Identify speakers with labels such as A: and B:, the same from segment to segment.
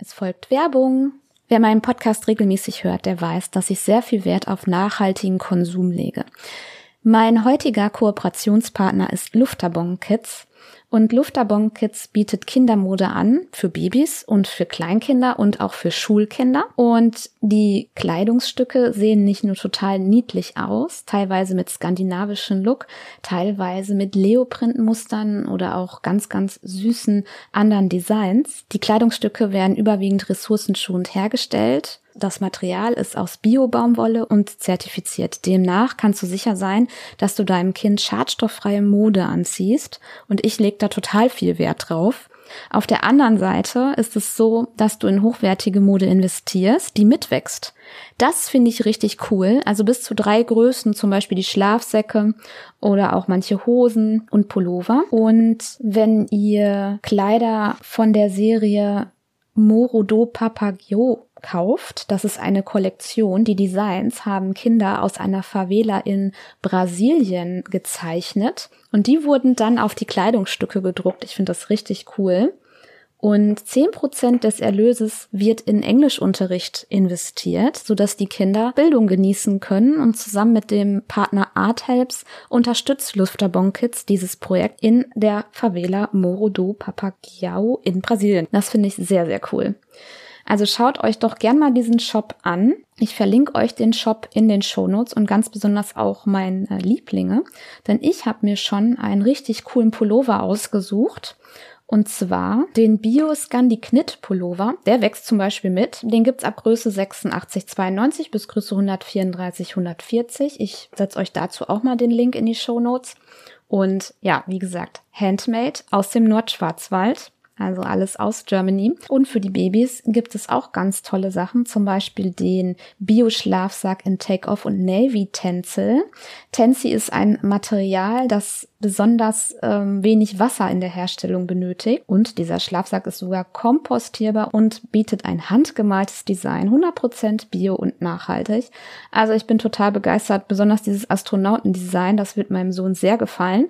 A: Es folgt Werbung. Wer meinen Podcast regelmäßig hört, der weiß, dass ich sehr viel Wert auf nachhaltigen Konsum lege. Mein heutiger Kooperationspartner ist Luftabon Kids. Und Luftabon Kids bietet Kindermode an für Babys und für Kleinkinder und auch für Schulkinder. Und die Kleidungsstücke sehen nicht nur total niedlich aus, teilweise mit skandinavischen Look, teilweise mit Leoprintmustern oder auch ganz, ganz süßen anderen Designs. Die Kleidungsstücke werden überwiegend ressourcenschonend hergestellt das Material ist aus Bio-Baumwolle und zertifiziert. Demnach kannst du sicher sein, dass du deinem Kind schadstofffreie Mode anziehst. Und ich lege da total viel Wert drauf. Auf der anderen Seite ist es so, dass du in hochwertige Mode investierst, die mitwächst. Das finde ich richtig cool. Also bis zu drei Größen, zum Beispiel die Schlafsäcke oder auch manche Hosen und Pullover. Und wenn ihr Kleider von der Serie Morodo Papagio kauft. Das ist eine Kollektion. Die Designs haben Kinder aus einer Favela in Brasilien gezeichnet und die wurden dann auf die Kleidungsstücke gedruckt. Ich finde das richtig cool. Und zehn Prozent des Erlöses wird in Englischunterricht investiert, sodass die Kinder Bildung genießen können und zusammen mit dem Partner Art Helps unterstützt Luftabon Kids dieses Projekt in der Favela Moro do Papagiao in Brasilien. Das finde ich sehr, sehr cool. Also schaut euch doch gern mal diesen Shop an. Ich verlinke euch den Shop in den Shownotes und ganz besonders auch meine äh, Lieblinge, denn ich habe mir schon einen richtig coolen Pullover ausgesucht. Und zwar den Bio Scandi Knit Pullover. Der wächst zum Beispiel mit. Den gibt's ab Größe 86, 92 bis Größe 134, 140. Ich setze euch dazu auch mal den Link in die Show Notes. Und ja, wie gesagt, Handmade aus dem Nordschwarzwald also alles aus Germany. Und für die Babys gibt es auch ganz tolle Sachen, zum Beispiel den Bio-Schlafsack in Take-Off und Navy-Tänzel. Tensi ist ein Material, das besonders ähm, wenig Wasser in der Herstellung benötigt. Und dieser Schlafsack ist sogar kompostierbar und bietet ein handgemaltes Design, 100% bio und nachhaltig. Also ich bin total begeistert, besonders dieses Astronautendesign, das wird meinem Sohn sehr gefallen.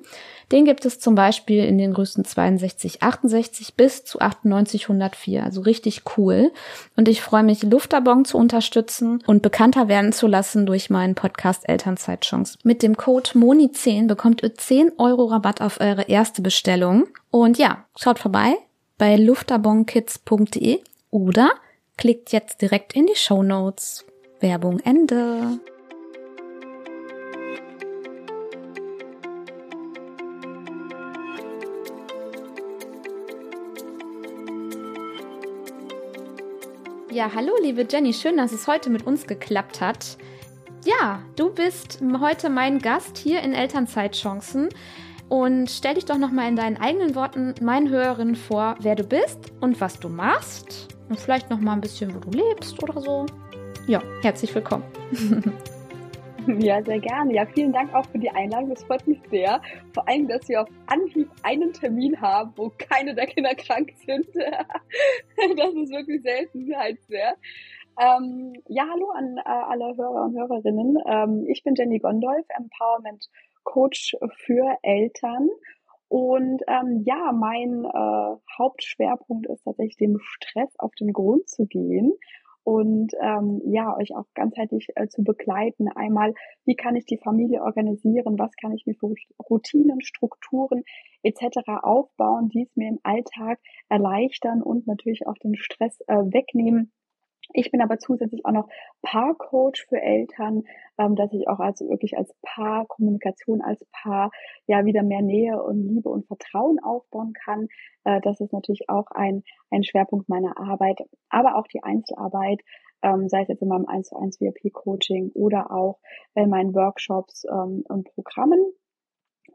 A: Den gibt es zum Beispiel in den Größen 62, 68 bis zu 98, 104. Also richtig cool. Und ich freue mich, Luftabon zu unterstützen und bekannter werden zu lassen durch meinen Podcast Elternzeitchance. Mit dem Code MONI10 bekommt ihr 10 Euro Rabatt auf eure erste Bestellung. Und ja, schaut vorbei bei luftabonkids.de oder klickt jetzt direkt in die Show Notes. Werbung Ende. Ja, hallo liebe Jenny, schön, dass es heute mit uns geklappt hat. Ja, du bist heute mein Gast hier in Elternzeitchancen und stell dich doch noch mal in deinen eigenen Worten meinen Hörerinnen vor, wer du bist und was du machst und vielleicht noch mal ein bisschen, wo du lebst oder so. Ja, herzlich willkommen.
B: Ja, sehr gerne. Ja, vielen Dank auch für die Einladung. Das freut mich sehr. Vor allem, dass wir auf Anhieb einen Termin haben, wo keine der Kinder krank sind. das ist wirklich seltenheitswert. Ähm, ja, hallo an äh, alle Hörer und Hörerinnen. Ähm, ich bin Jenny Gondolf, Empowerment Coach für Eltern. Und ähm, ja, mein äh, Hauptschwerpunkt ist tatsächlich dem Stress auf den Grund zu gehen und ähm, ja, euch auch ganzheitlich äh, zu begleiten. Einmal, wie kann ich die Familie organisieren, was kann ich mir für Routinen, Strukturen etc. aufbauen, die es mir im Alltag erleichtern und natürlich auch den Stress äh, wegnehmen ich bin aber zusätzlich auch noch Paarcoach für Eltern, ähm, dass ich auch also wirklich als Paar, Kommunikation als Paar, ja wieder mehr Nähe und Liebe und Vertrauen aufbauen kann. Äh, das ist natürlich auch ein, ein Schwerpunkt meiner Arbeit, aber auch die Einzelarbeit, ähm, sei es jetzt in meinem 1 zu 1 VIP Coaching oder auch in meinen Workshops ähm, und Programmen.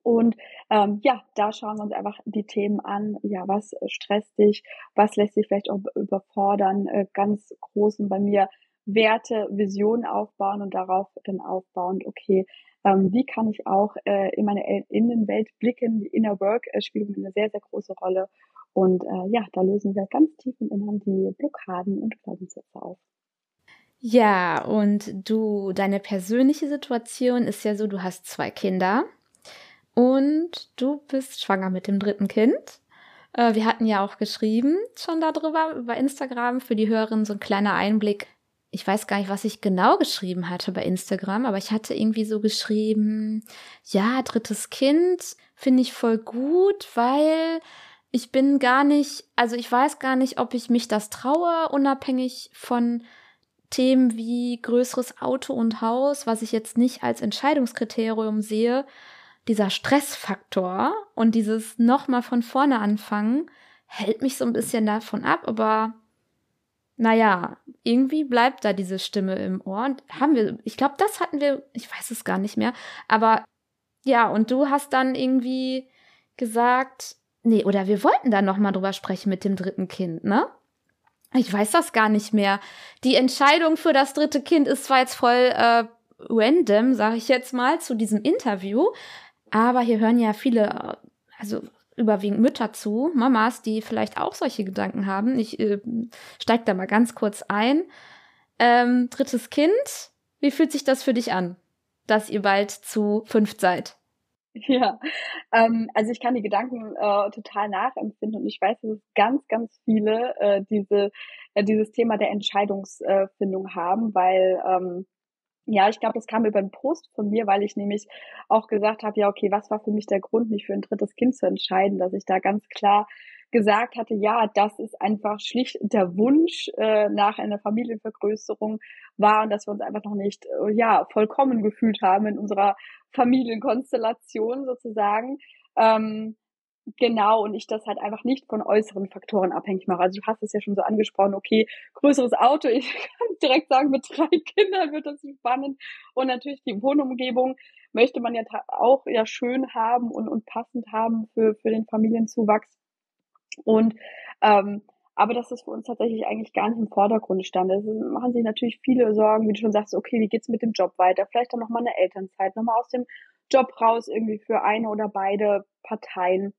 B: Und ähm, ja, da schauen wir uns einfach die Themen an. Ja, was stresst dich? Was lässt dich vielleicht auch überfordern? Äh, ganz großen bei mir Werte, Visionen aufbauen und darauf dann aufbauend, okay, ähm, wie kann ich auch äh, in meine Innenwelt blicken? Die Inner Work äh, spielt eine sehr, sehr große Rolle. Und äh, ja, da lösen wir ganz tief im Inneren die Blockaden und Glaubenssätze auf.
A: Ja, und du, deine persönliche Situation ist ja so, du hast zwei Kinder und du bist schwanger mit dem dritten Kind. Äh, wir hatten ja auch geschrieben schon darüber, über Instagram, für die Hörerinnen so ein kleiner Einblick. Ich weiß gar nicht, was ich genau geschrieben hatte bei Instagram, aber ich hatte irgendwie so geschrieben, ja, drittes Kind finde ich voll gut, weil ich bin gar nicht, also ich weiß gar nicht, ob ich mich das traue, unabhängig von Themen wie größeres Auto und Haus, was ich jetzt nicht als Entscheidungskriterium sehe, dieser Stressfaktor und dieses nochmal von vorne anfangen, hält mich so ein bisschen davon ab, aber naja, irgendwie bleibt da diese Stimme im Ohr. Und haben wir, ich glaube, das hatten wir, ich weiß es gar nicht mehr, aber ja, und du hast dann irgendwie gesagt, nee, oder wir wollten da nochmal drüber sprechen mit dem dritten Kind, ne? Ich weiß das gar nicht mehr. Die Entscheidung für das dritte Kind ist zwar jetzt voll äh, random, sage ich jetzt mal, zu diesem Interview, aber hier hören ja viele, also überwiegend Mütter zu, Mamas, die vielleicht auch solche Gedanken haben. Ich äh, steig da mal ganz kurz ein. Ähm, drittes Kind, wie fühlt sich das für dich an, dass ihr bald zu fünft seid?
B: Ja, ähm, also ich kann die Gedanken äh, total nachempfinden und ich weiß, dass ganz, ganz viele äh, diese äh, dieses Thema der Entscheidungsfindung haben, weil ähm, ja, ich glaube, das kam über einen Post von mir, weil ich nämlich auch gesagt habe, ja, okay, was war für mich der Grund, mich für ein drittes Kind zu entscheiden, dass ich da ganz klar gesagt hatte, ja, das ist einfach schlicht der Wunsch äh, nach einer Familienvergrößerung war und dass wir uns einfach noch nicht äh, ja vollkommen gefühlt haben in unserer Familienkonstellation sozusagen. Ähm, Genau, und ich das halt einfach nicht von äußeren Faktoren abhängig mache. Also du hast es ja schon so angesprochen, okay, größeres Auto, ich kann direkt sagen, mit drei Kindern wird das spannend. Und natürlich die Wohnumgebung möchte man ja auch ja schön haben und, und passend haben für, für den Familienzuwachs. Und ähm, aber dass es für uns tatsächlich eigentlich gar nicht im Vordergrund stand. Es machen sich natürlich viele Sorgen, wie du schon sagst, okay, wie geht's mit dem Job weiter? Vielleicht dann nochmal eine Elternzeit, nochmal aus dem Job raus, irgendwie für eine oder beide Parteien.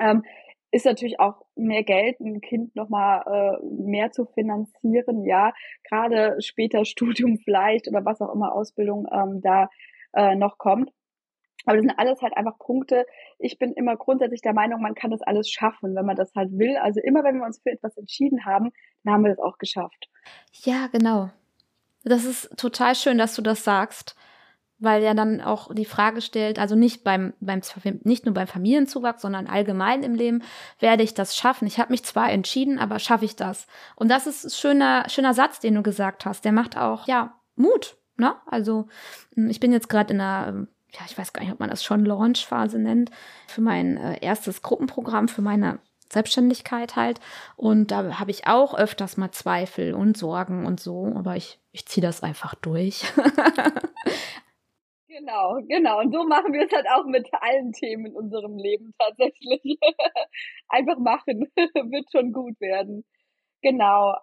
B: Ähm, ist natürlich auch mehr Geld, ein Kind nochmal äh, mehr zu finanzieren, ja, gerade später Studium vielleicht oder was auch immer Ausbildung ähm, da äh, noch kommt. Aber das sind alles halt einfach Punkte. Ich bin immer grundsätzlich der Meinung, man kann das alles schaffen, wenn man das halt will. Also immer, wenn wir uns für etwas entschieden haben, dann haben wir das auch geschafft.
A: Ja, genau. Das ist total schön, dass du das sagst weil er dann auch die Frage stellt, also nicht beim, beim nicht nur beim Familienzuwachs, sondern allgemein im Leben, werde ich das schaffen? Ich habe mich zwar entschieden, aber schaffe ich das? Und das ist ein schöner, schöner Satz, den du gesagt hast. Der macht auch, ja, Mut. Ne? Also hm, ich bin jetzt gerade in einer, ähm, ja, ich weiß gar nicht, ob man das schon Launch-Phase nennt, für mein äh, erstes Gruppenprogramm, für meine Selbstständigkeit halt. Und da habe ich auch öfters mal Zweifel und Sorgen und so, aber ich, ich ziehe das einfach durch.
B: Genau, genau. Und so machen wir es halt auch mit allen Themen in unserem Leben tatsächlich. Einfach machen, wird schon gut werden. Genau.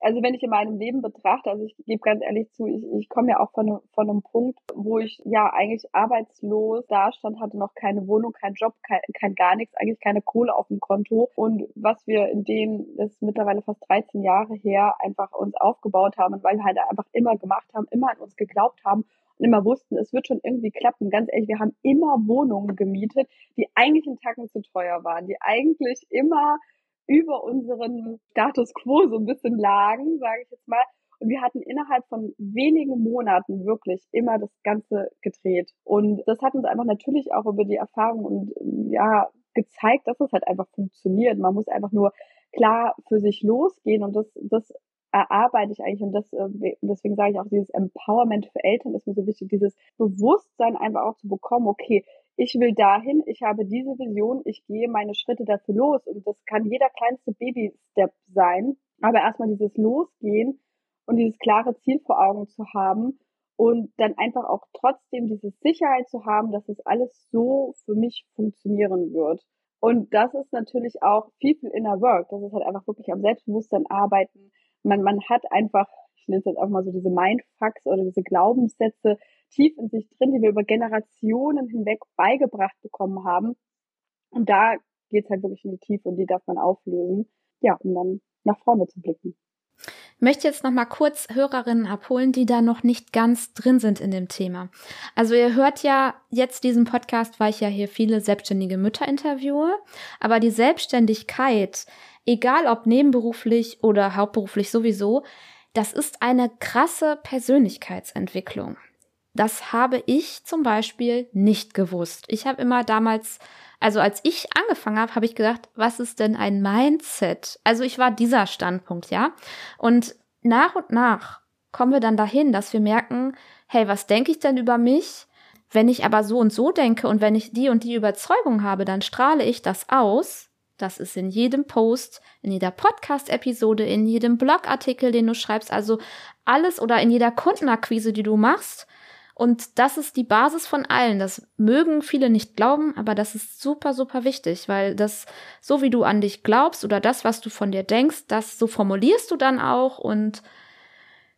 B: Also wenn ich in meinem Leben betrachte, also ich gebe ganz ehrlich zu, ich, ich komme ja auch von, von einem Punkt, wo ich ja eigentlich arbeitslos dastand, hatte noch keine Wohnung, kein Job, kein, kein gar nichts, eigentlich keine Kohle auf dem Konto. Und was wir in denen, das ist mittlerweile fast 13 Jahre her, einfach uns aufgebaut haben, weil wir halt einfach immer gemacht haben, immer an uns geglaubt haben und immer wussten, es wird schon irgendwie klappen. Ganz ehrlich, wir haben immer Wohnungen gemietet, die eigentlich einen Tacken zu teuer waren, die eigentlich immer über unseren Status quo so ein bisschen lagen, sage ich jetzt mal. Und wir hatten innerhalb von wenigen Monaten wirklich immer das Ganze gedreht. Und das hat uns einfach natürlich auch über die Erfahrung und ja gezeigt, dass es halt einfach funktioniert. Man muss einfach nur klar für sich losgehen und das, das erarbeite ich eigentlich und das, äh, deswegen sage ich auch, dieses Empowerment für Eltern ist mir so wichtig, dieses Bewusstsein einfach auch zu bekommen, okay, ich will dahin, ich habe diese Vision, ich gehe meine Schritte dafür los und das kann jeder kleinste Baby-Step sein, aber erstmal dieses Losgehen und dieses klare Ziel vor Augen zu haben und dann einfach auch trotzdem diese Sicherheit zu haben, dass es alles so für mich funktionieren wird. Und das ist natürlich auch viel, viel inner Work. Das ist halt einfach wirklich am Selbstbewusstsein arbeiten, man, man hat einfach, ich nenne es jetzt auch mal so diese Mindfucks oder diese Glaubenssätze tief in sich drin, die wir über Generationen hinweg beigebracht bekommen haben. Und da geht es halt wirklich in die Tiefe und die darf man auflösen, ja, um dann nach vorne zu blicken.
A: möchte jetzt noch mal kurz Hörerinnen abholen, die da noch nicht ganz drin sind in dem Thema. Also ihr hört ja jetzt diesen Podcast, weil ich ja hier viele selbstständige Mütter interviewe, aber die Selbstständigkeit, egal ob nebenberuflich oder hauptberuflich sowieso, das ist eine krasse Persönlichkeitsentwicklung. Das habe ich zum Beispiel nicht gewusst. Ich habe immer damals also als ich angefangen habe, habe ich gedacht, was ist denn ein Mindset? Also ich war dieser Standpunkt, ja. Und nach und nach kommen wir dann dahin, dass wir merken, hey, was denke ich denn über mich? Wenn ich aber so und so denke und wenn ich die und die Überzeugung habe, dann strahle ich das aus. Das ist in jedem Post, in jeder Podcast-Episode, in jedem Blogartikel, den du schreibst, also alles oder in jeder Kundenakquise, die du machst. Und das ist die Basis von allen. Das mögen viele nicht glauben, aber das ist super, super wichtig, weil das, so wie du an dich glaubst oder das, was du von dir denkst, das so formulierst du dann auch und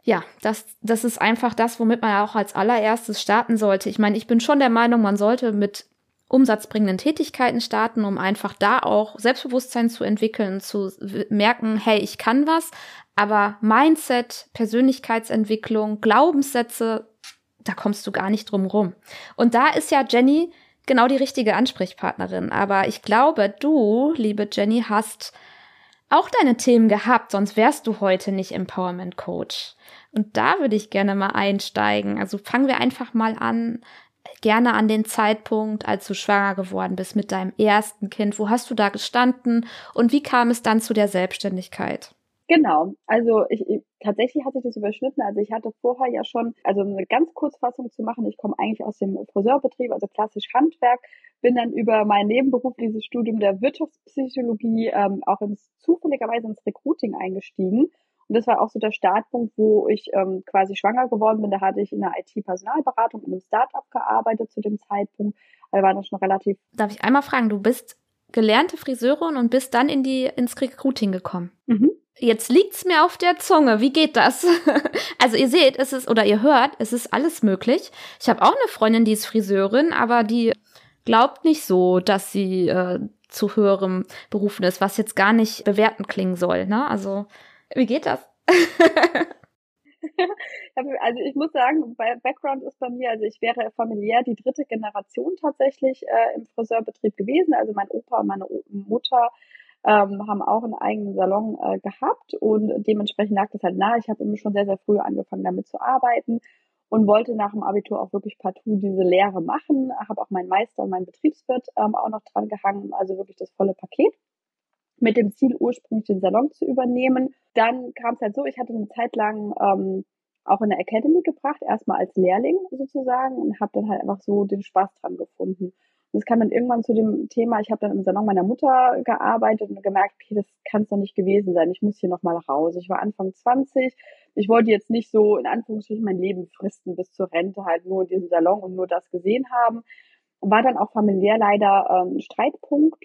A: ja, das, das ist einfach das, womit man auch als allererstes starten sollte. Ich meine, ich bin schon der Meinung, man sollte mit umsatzbringenden Tätigkeiten starten, um einfach da auch Selbstbewusstsein zu entwickeln, zu merken, hey, ich kann was. Aber Mindset, Persönlichkeitsentwicklung, Glaubenssätze, da kommst du gar nicht drum rum. Und da ist ja Jenny genau die richtige Ansprechpartnerin. Aber ich glaube, du, liebe Jenny, hast auch deine Themen gehabt, sonst wärst du heute nicht Empowerment Coach. Und da würde ich gerne mal einsteigen. Also fangen wir einfach mal an, gerne an den Zeitpunkt, als du schwanger geworden bist mit deinem ersten Kind. Wo hast du da gestanden und wie kam es dann zu der Selbstständigkeit?
B: Genau, also ich, ich, tatsächlich hat sich das überschnitten. Also ich hatte vorher ja schon, also eine ganz Kurzfassung zu machen, ich komme eigentlich aus dem Friseurbetrieb, also klassisch Handwerk, bin dann über mein Nebenberuf, dieses Studium der Wirtschaftspsychologie, ähm, auch ins zufälligerweise ins Recruiting eingestiegen. Und das war auch so der Startpunkt, wo ich ähm, quasi schwanger geworden bin. Da hatte ich in der IT-Personalberatung in einem Startup gearbeitet zu dem Zeitpunkt. Da war das schon relativ.
A: Darf ich einmal fragen, du bist gelernte Friseurin und bist dann in die ins Recruiting gekommen. Mhm. Jetzt liegt's mir auf der Zunge. Wie geht das? also ihr seht, es ist oder ihr hört, es ist alles möglich. Ich habe auch eine Freundin, die ist Friseurin, aber die glaubt nicht so, dass sie äh, zu höherem berufen ist, was jetzt gar nicht bewertend klingen soll. Ne? Also wie geht das?
B: also ich muss sagen, Background ist bei mir, also ich wäre familiär die dritte Generation tatsächlich äh, im Friseurbetrieb gewesen. Also mein Opa und meine Mutter ähm, haben auch einen eigenen Salon äh, gehabt und dementsprechend lag das halt nahe. Ich habe immer schon sehr, sehr früh angefangen damit zu arbeiten und wollte nach dem Abitur auch wirklich partout diese Lehre machen. Habe auch meinen Meister und meinen Betriebswirt ähm, auch noch dran gehangen, also wirklich das volle Paket mit dem Ziel, ursprünglich den Salon zu übernehmen. Dann kam es halt so, ich hatte eine Zeit lang ähm, auch in der Academy gebracht, erstmal als Lehrling sozusagen und habe dann halt einfach so den Spaß dran gefunden. Und es kam dann irgendwann zu dem Thema, ich habe dann im Salon meiner Mutter gearbeitet und gemerkt, okay, das kann es doch nicht gewesen sein. Ich muss hier nochmal raus. Ich war Anfang 20. Ich wollte jetzt nicht so in Anführungsstrichen mein Leben fristen bis zur Rente, halt nur in diesem Salon und nur das gesehen haben. War dann auch familiär leider ähm, ein Streitpunkt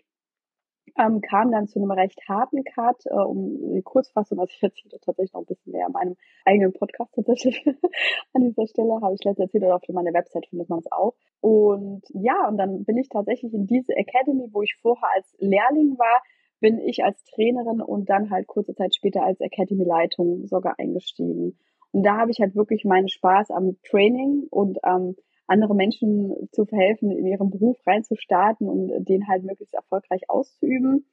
B: ähm, kam dann zu einem recht harten Cut, äh, um die Kurzfassung, also ich erzähle tatsächlich noch ein bisschen mehr in meinem eigenen Podcast tatsächlich an dieser Stelle, habe ich letztes erzählt oder auf meiner Website findet man es auch. Und ja, und dann bin ich tatsächlich in diese Academy, wo ich vorher als Lehrling war, bin ich als Trainerin und dann halt kurze Zeit später als Academy-Leitung sogar eingestiegen. Und da habe ich halt wirklich meinen Spaß am Training und am andere Menschen zu verhelfen, in ihren Beruf reinzustarten und den halt möglichst erfolgreich auszuüben.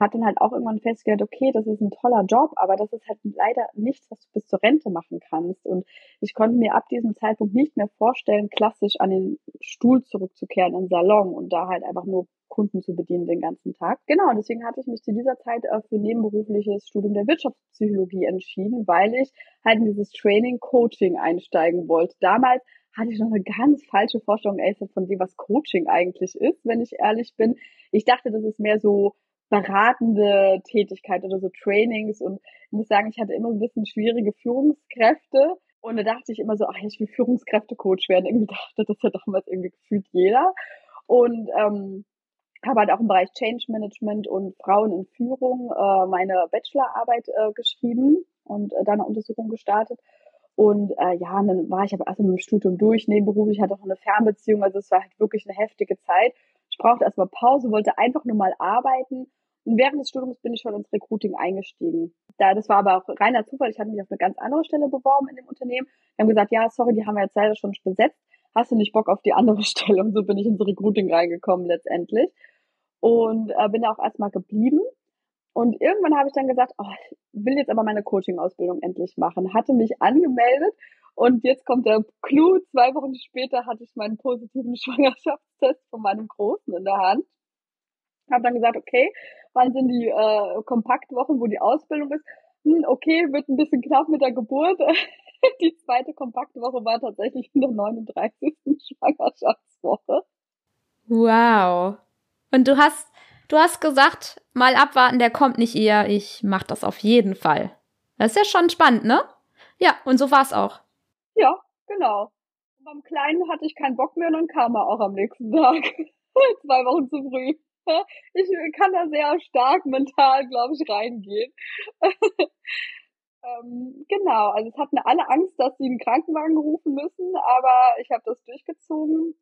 B: Hat dann halt auch irgendwann festgestellt, okay, das ist ein toller Job, aber das ist halt leider nichts, was du bis zur Rente machen kannst. Und ich konnte mir ab diesem Zeitpunkt nicht mehr vorstellen, klassisch an den Stuhl zurückzukehren im Salon und da halt einfach nur Kunden zu bedienen den ganzen Tag. Genau, deswegen hatte ich mich zu dieser Zeit äh, für nebenberufliches Studium der Wirtschaftspsychologie entschieden, weil ich halt in dieses Training Coaching einsteigen wollte. Damals hatte ich noch eine ganz falsche Vorstellung von dem, was Coaching eigentlich ist, wenn ich ehrlich bin. Ich dachte, das ist mehr so beratende Tätigkeit oder so Trainings und ich muss sagen, ich hatte immer ein bisschen schwierige Führungskräfte und da dachte ich immer so, ach, ich will Führungskräfte-Coach werden. Irgendwie dachte das ja damals irgendwie gefühlt jeder. Und ähm, habe halt auch im Bereich Change Management und Frauen in Führung äh, meine Bachelorarbeit äh, geschrieben und äh, da eine Untersuchung gestartet. Und äh, ja, und dann war ich aber erst mit dem Studium durch, nebenberuflich, hatte auch eine Fernbeziehung, also es war halt wirklich eine heftige Zeit. Ich brauchte erstmal Pause, wollte einfach nur mal arbeiten Und während des Studiums bin ich schon ins Recruiting eingestiegen. Da, das war aber auch reiner Zufall. Ich hatte mich auf eine ganz andere Stelle beworben in dem Unternehmen. Die haben gesagt, ja, sorry, die haben wir jetzt leider schon besetzt. Hast du nicht Bock auf die andere Stelle? Und so bin ich ins Recruiting reingekommen letztendlich. Und äh, bin da auch erstmal geblieben. Und irgendwann habe ich dann gesagt, oh, ich will jetzt aber meine Coaching-Ausbildung endlich machen. Hatte mich angemeldet und jetzt kommt der Clou. Zwei Wochen später hatte ich meinen positiven Schwangerschaftstest von meinem Großen in der Hand. Habe dann gesagt, okay, wann sind die äh, Kompaktwochen, wo die Ausbildung ist? Hm, okay, wird ein bisschen knapp mit der Geburt. die zweite Kompaktwoche war tatsächlich in der 39. Schwangerschaftswoche.
A: Wow. Und du hast, du hast gesagt, mal abwarten, der kommt nicht eher, ich mach das auf jeden Fall. Das ist ja schon spannend, ne? Ja, und so war's auch.
B: Ja, genau. Beim Kleinen hatte ich keinen Bock mehr und dann kam er auch am nächsten Tag. Zwei Wochen zu früh. Ich kann da sehr stark mental, glaube ich, reingehen. ähm, genau, also es hatten alle Angst, dass sie einen Krankenwagen rufen müssen, aber ich habe das durchgezogen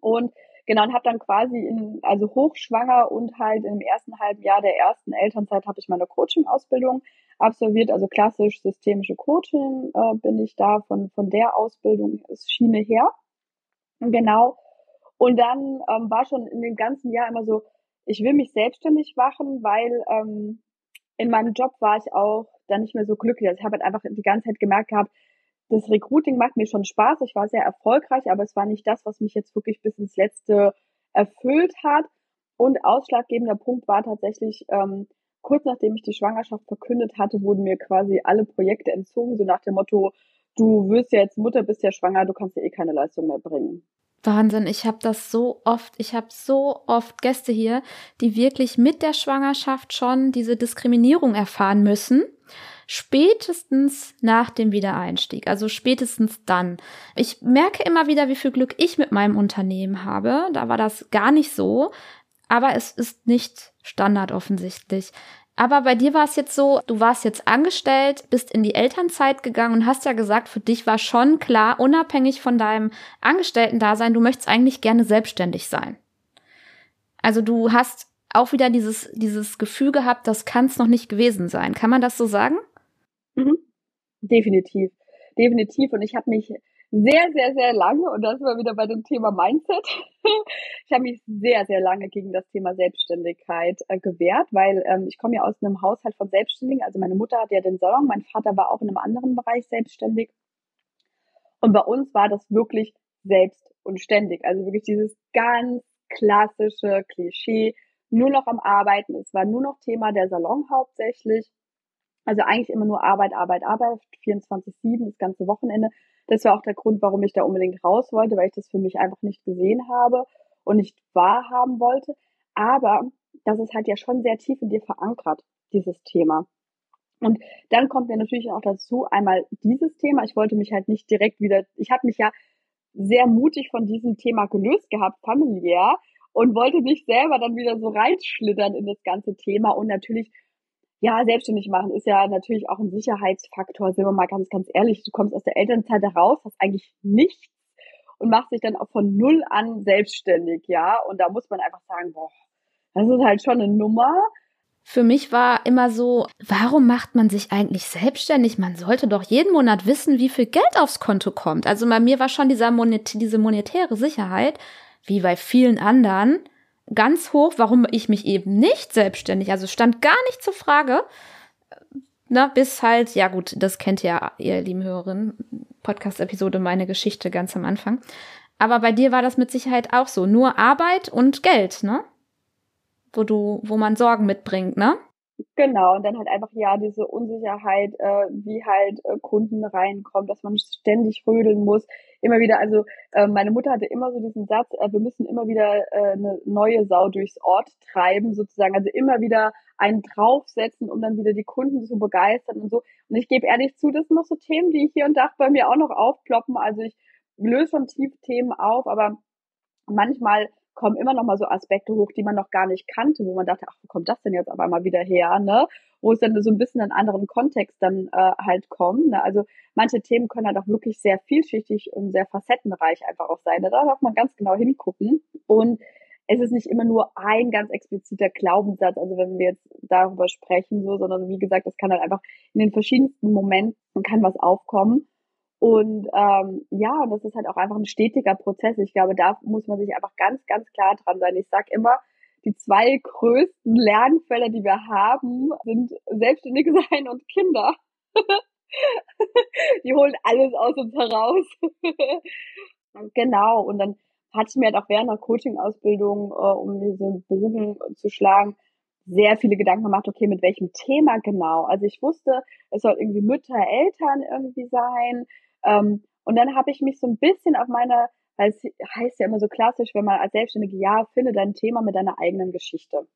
B: und genau und habe dann quasi in also hochschwanger und halt im ersten halben Jahr der ersten Elternzeit habe ich meine Coaching Ausbildung absolviert, also klassisch systemische Coaching äh, bin ich da von von der Ausbildung Schiene her. Genau und dann ähm, war schon in dem ganzen Jahr immer so, ich will mich selbstständig machen, weil ähm, in meinem Job war ich auch dann nicht mehr so glücklich. Also ich habe halt einfach die ganze Zeit gemerkt gehabt, das Recruiting macht mir schon Spaß. Ich war sehr erfolgreich, aber es war nicht das, was mich jetzt wirklich bis ins Letzte erfüllt hat. Und ausschlaggebender Punkt war tatsächlich, ähm, kurz nachdem ich die Schwangerschaft verkündet hatte, wurden mir quasi alle Projekte entzogen, so nach dem Motto, du wirst ja jetzt Mutter, bist ja schwanger, du kannst ja eh keine Leistung mehr bringen.
A: Wahnsinn, ich habe das so oft, ich habe so oft Gäste hier, die wirklich mit der Schwangerschaft schon diese Diskriminierung erfahren müssen. Spätestens nach dem Wiedereinstieg, also spätestens dann. Ich merke immer wieder, wie viel Glück ich mit meinem Unternehmen habe. Da war das gar nicht so. Aber es ist nicht Standard offensichtlich. Aber bei dir war es jetzt so, du warst jetzt angestellt, bist in die Elternzeit gegangen und hast ja gesagt, für dich war schon klar, unabhängig von deinem Angestellten-Dasein, du möchtest eigentlich gerne selbstständig sein. Also du hast auch wieder dieses, dieses Gefühl gehabt, das kann es noch nicht gewesen sein. Kann man das so sagen?
B: Mhm. Definitiv. Definitiv. Und ich habe mich sehr, sehr, sehr lange, und das war wieder bei dem Thema Mindset, ich habe mich sehr, sehr lange gegen das Thema Selbstständigkeit äh, gewehrt, weil ähm, ich komme ja aus einem Haushalt von Selbstständigen. Also meine Mutter hat ja den Salon, mein Vater war auch in einem anderen Bereich selbstständig. Und bei uns war das wirklich selbst und ständig. Also wirklich dieses ganz klassische Klischee, nur noch am Arbeiten. Es war nur noch Thema der Salon hauptsächlich. Also eigentlich immer nur Arbeit, Arbeit, Arbeit, 24-7, das ganze Wochenende. Das war auch der Grund, warum ich da unbedingt raus wollte, weil ich das für mich einfach nicht gesehen habe und nicht wahrhaben wollte. Aber das ist halt ja schon sehr tief in dir verankert, dieses Thema. Und dann kommt mir natürlich auch dazu einmal dieses Thema. Ich wollte mich halt nicht direkt wieder, ich habe mich ja sehr mutig von diesem Thema gelöst gehabt, familiär, und wollte nicht selber dann wieder so reinschlittern in das ganze Thema. Und natürlich ja, selbstständig machen ist ja natürlich auch ein Sicherheitsfaktor, sind wir mal ganz, ganz ehrlich. Du kommst aus der Elternzeit heraus, hast eigentlich nichts und machst dich dann auch von null an selbstständig, ja. Und da muss man einfach sagen, boah, das ist halt schon eine Nummer.
A: Für mich war immer so, warum macht man sich eigentlich selbstständig? Man sollte doch jeden Monat wissen, wie viel Geld aufs Konto kommt. Also bei mir war schon dieser Monät diese monetäre Sicherheit, wie bei vielen anderen, ganz hoch, warum ich mich eben nicht selbstständig, also stand gar nicht zur Frage. Na, bis halt, ja gut, das kennt ihr, ihr lieben Hörerinnen, Podcast-Episode, meine Geschichte ganz am Anfang. Aber bei dir war das mit Sicherheit auch so. Nur Arbeit und Geld, ne? Wo du, wo man Sorgen mitbringt, ne?
B: Genau, und dann halt einfach ja diese Unsicherheit, äh, wie halt äh, Kunden reinkommen, dass man ständig rödeln muss. Immer wieder, also äh, meine Mutter hatte immer so diesen Satz, äh, wir müssen immer wieder äh, eine neue Sau durchs Ort treiben, sozusagen. Also immer wieder einen draufsetzen, um dann wieder die Kunden zu begeistern und so. Und ich gebe ehrlich zu, das sind noch so Themen, die hier und da bei mir auch noch aufploppen. Also ich löse schon tief Themen auf, aber manchmal kommen immer noch mal so Aspekte hoch, die man noch gar nicht kannte, wo man dachte, ach, wo kommt das denn jetzt auf einmal wieder her, ne? Wo es dann so ein bisschen in einen anderen Kontext dann äh, halt kommt. Ne? Also manche Themen können halt auch wirklich sehr vielschichtig und sehr facettenreich einfach auch sein. Da darf man ganz genau hingucken. Und es ist nicht immer nur ein ganz expliziter Glaubenssatz, also wenn wir jetzt darüber sprechen, so, sondern wie gesagt, das kann halt einfach in den verschiedensten Momenten kann was aufkommen. Und ähm, ja, das ist halt auch einfach ein stetiger Prozess. Ich glaube, da muss man sich einfach ganz, ganz klar dran sein. Ich sag immer, die zwei größten Lernfälle, die wir haben, sind selbstständig sein und Kinder. die holen alles aus uns heraus. genau. Und dann hatte ich mir halt auch während der Coaching-Ausbildung, äh, um diesen Bogen zu schlagen, sehr viele Gedanken gemacht, okay, mit welchem Thema genau. Also ich wusste, es soll irgendwie Mütter, Eltern irgendwie sein. Ähm, und dann habe ich mich so ein bisschen auf meine, weil es heißt ja immer so klassisch, wenn man als Selbstständige, ja, finde dein Thema mit deiner eigenen Geschichte.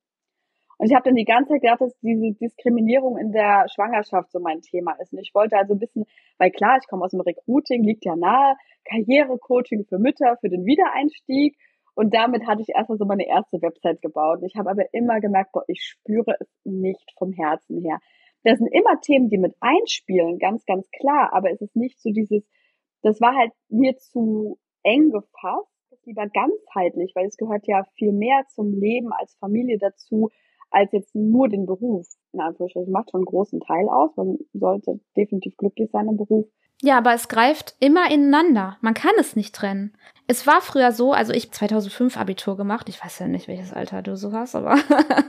B: Und ich habe dann die ganze Zeit gedacht, dass diese Diskriminierung in der Schwangerschaft so mein Thema ist. Und ich wollte also ein bisschen, weil klar, ich komme aus dem Recruiting, liegt ja nahe, Karrierecoaching für Mütter, für den Wiedereinstieg. Und damit hatte ich erstmal so meine erste Website gebaut. Ich habe aber immer gemerkt, boah, ich spüre es nicht vom Herzen her. Das sind immer Themen, die mit einspielen, ganz, ganz klar. Aber es ist nicht so dieses, das war halt mir zu eng gefasst, lieber ganzheitlich, weil es gehört ja viel mehr zum Leben als Familie dazu, als jetzt nur den Beruf. In Anführungsstrichen macht schon einen großen Teil aus. Man sollte definitiv glücklich sein im Beruf.
A: Ja, aber es greift immer ineinander. Man kann es nicht trennen. Es war früher so, also ich 2005 Abitur gemacht. Ich weiß ja nicht, welches Alter du so hast, aber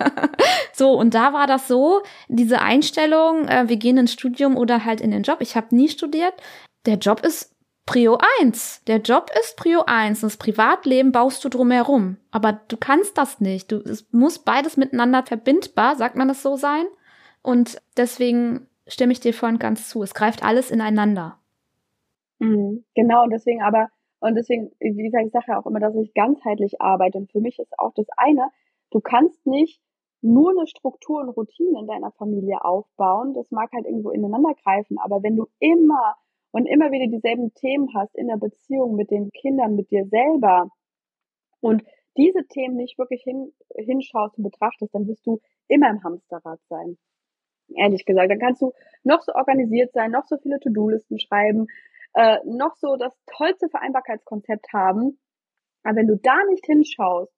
A: so und da war das so, diese Einstellung, äh, wir gehen ins Studium oder halt in den Job. Ich habe nie studiert. Der Job ist Prio 1. Der Job ist Prio 1. Das Privatleben baust du drumherum. Aber du kannst das nicht. Du, es muss beides miteinander verbindbar, sagt man das so sein. Und deswegen stimme ich dir vorhin ganz zu. Es greift alles ineinander.
B: Mhm, genau, und deswegen aber, und deswegen, wie gesagt, ich sage ja auch immer, dass ich ganzheitlich arbeite. Und für mich ist auch das eine, du kannst nicht nur eine Struktur und Routine in deiner Familie aufbauen. Das mag halt irgendwo ineinander greifen. Aber wenn du immer und immer wieder dieselben Themen hast in der Beziehung mit den Kindern, mit dir selber und diese Themen nicht wirklich hin, hinschaust und betrachtest, dann wirst du immer im Hamsterrad sein. Ehrlich gesagt, dann kannst du noch so organisiert sein, noch so viele To-Do-Listen schreiben, äh, noch so das tollste Vereinbarkeitskonzept haben. Aber wenn du da nicht hinschaust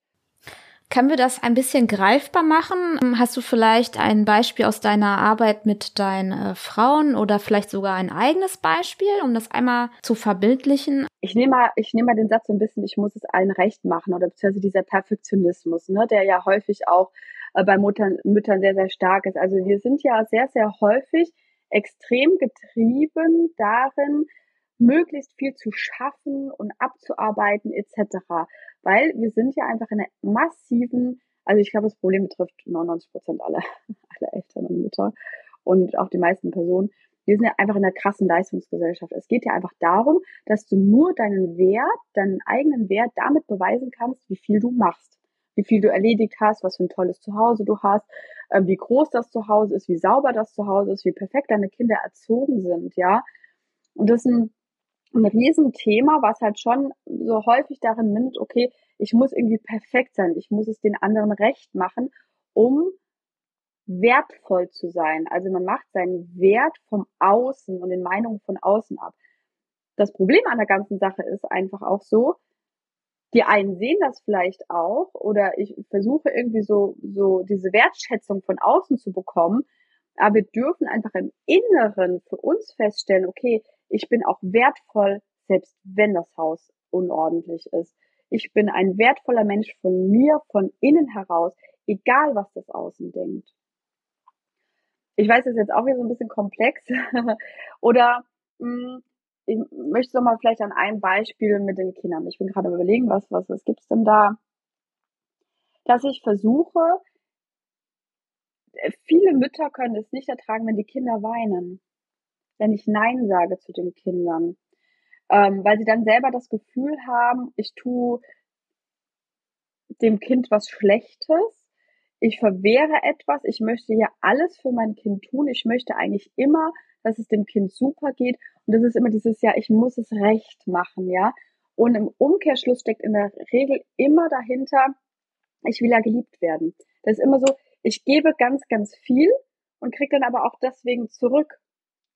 A: können wir das ein bisschen greifbar machen? Hast du vielleicht ein Beispiel aus deiner Arbeit mit deinen äh, Frauen oder vielleicht sogar ein eigenes Beispiel, um das einmal zu verbildlichen?
B: Ich nehme mal, ich nehme mal den Satz so ein bisschen, ich muss es allen recht machen oder beziehungsweise dieser Perfektionismus, ne, der ja häufig auch äh, bei Muttern, Müttern sehr, sehr stark ist. Also wir sind ja sehr, sehr häufig extrem getrieben darin, möglichst viel zu schaffen und abzuarbeiten etc. Weil wir sind ja einfach in einer massiven, also ich glaube, das Problem betrifft 99 Prozent aller, aller Eltern und Mütter und auch die meisten Personen. Wir sind ja einfach in einer krassen Leistungsgesellschaft. Es geht ja einfach darum, dass du nur deinen Wert, deinen eigenen Wert damit beweisen kannst, wie viel du machst, wie viel du erledigt hast, was für ein tolles Zuhause du hast, äh, wie groß das Zuhause ist, wie sauber das Zuhause ist, wie perfekt deine Kinder erzogen sind, ja. Und das ist ein Riesenthema, was halt schon so häufig darin mündet, okay, ich muss irgendwie perfekt sein, ich muss es den anderen recht machen, um wertvoll zu sein. Also man macht seinen Wert vom Außen und den Meinungen von außen ab. Das Problem an der ganzen Sache ist einfach auch so, die einen sehen das vielleicht auch oder ich versuche irgendwie so, so diese Wertschätzung von außen zu bekommen, aber wir dürfen einfach im Inneren für uns feststellen, okay, ich bin auch wertvoll, selbst wenn das Haus unordentlich ist. Ich bin ein wertvoller Mensch von mir, von innen heraus, egal was das Außen denkt. Ich weiß, das ist jetzt auch wieder so ein bisschen komplex. Oder mh, hm, ich möchte noch mal vielleicht an einem Beispiel mit den Kindern. Ich bin gerade überlegen, was, was, was gibt's denn da? Dass ich versuche, äh, viele Mütter können es nicht ertragen, wenn die Kinder weinen wenn ich Nein sage zu den Kindern. Ähm, weil sie dann selber das Gefühl haben, ich tue dem Kind was Schlechtes, ich verwehre etwas, ich möchte ja alles für mein Kind tun, ich möchte eigentlich immer, dass es dem Kind super geht und das ist immer dieses ja, ich muss es recht machen, ja. Und im Umkehrschluss steckt in der Regel immer dahinter, ich will ja geliebt werden. Das ist immer so, ich gebe ganz, ganz viel und kriege dann aber auch deswegen zurück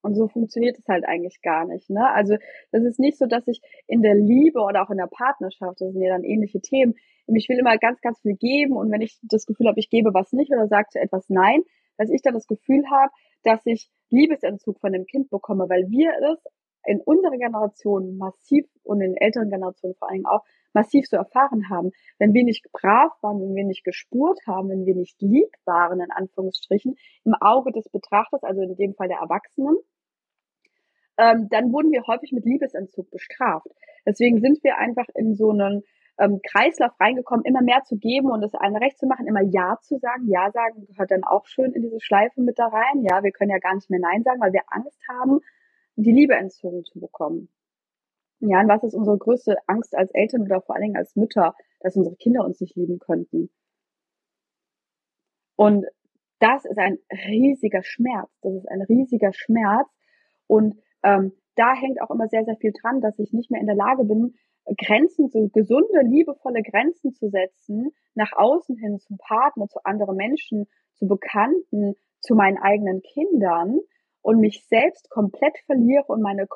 B: Und so funktioniert es halt eigentlich gar nicht. Ne? Also das ist nicht so, dass ich in der Liebe oder auch in der Partnerschaft, das sind ja dann ähnliche Themen, ich will immer ganz, ganz viel geben und wenn ich das Gefühl habe, ich gebe was nicht oder sage zu etwas Nein, dass ich dann das Gefühl habe, dass ich Liebesentzug von dem Kind bekomme, weil wir es in unserer Generation massiv und in älteren Generationen vor allem auch massiv so erfahren haben. Wenn wir nicht brav waren, wenn wir nicht gespurt haben, wenn wir nicht lieb waren, in Anführungsstrichen, im Auge des Betrachters, also in dem Fall der Erwachsenen, ähm, dann wurden wir häufig mit Liebesentzug bestraft. Deswegen sind wir einfach in so einen ähm, Kreislauf reingekommen, immer mehr zu geben und das eine recht zu machen, immer Ja zu sagen. Ja sagen gehört dann auch schön in diese Schleife mit da rein. Ja, wir können ja gar nicht mehr Nein sagen, weil wir Angst haben, die Liebe entzogen zu bekommen. Ja, und was ist unsere größte Angst als Eltern oder vor allen Dingen als Mütter, dass unsere Kinder uns nicht lieben könnten? Und das ist ein riesiger Schmerz. Das ist ein riesiger Schmerz. Und ähm, da hängt auch immer sehr, sehr viel dran, dass ich nicht mehr in der Lage bin, Grenzen, so gesunde, liebevolle Grenzen zu setzen, nach außen hin zum Partner, zu anderen Menschen, zu Bekannten, zu meinen eigenen Kindern und mich selbst komplett verliere und meine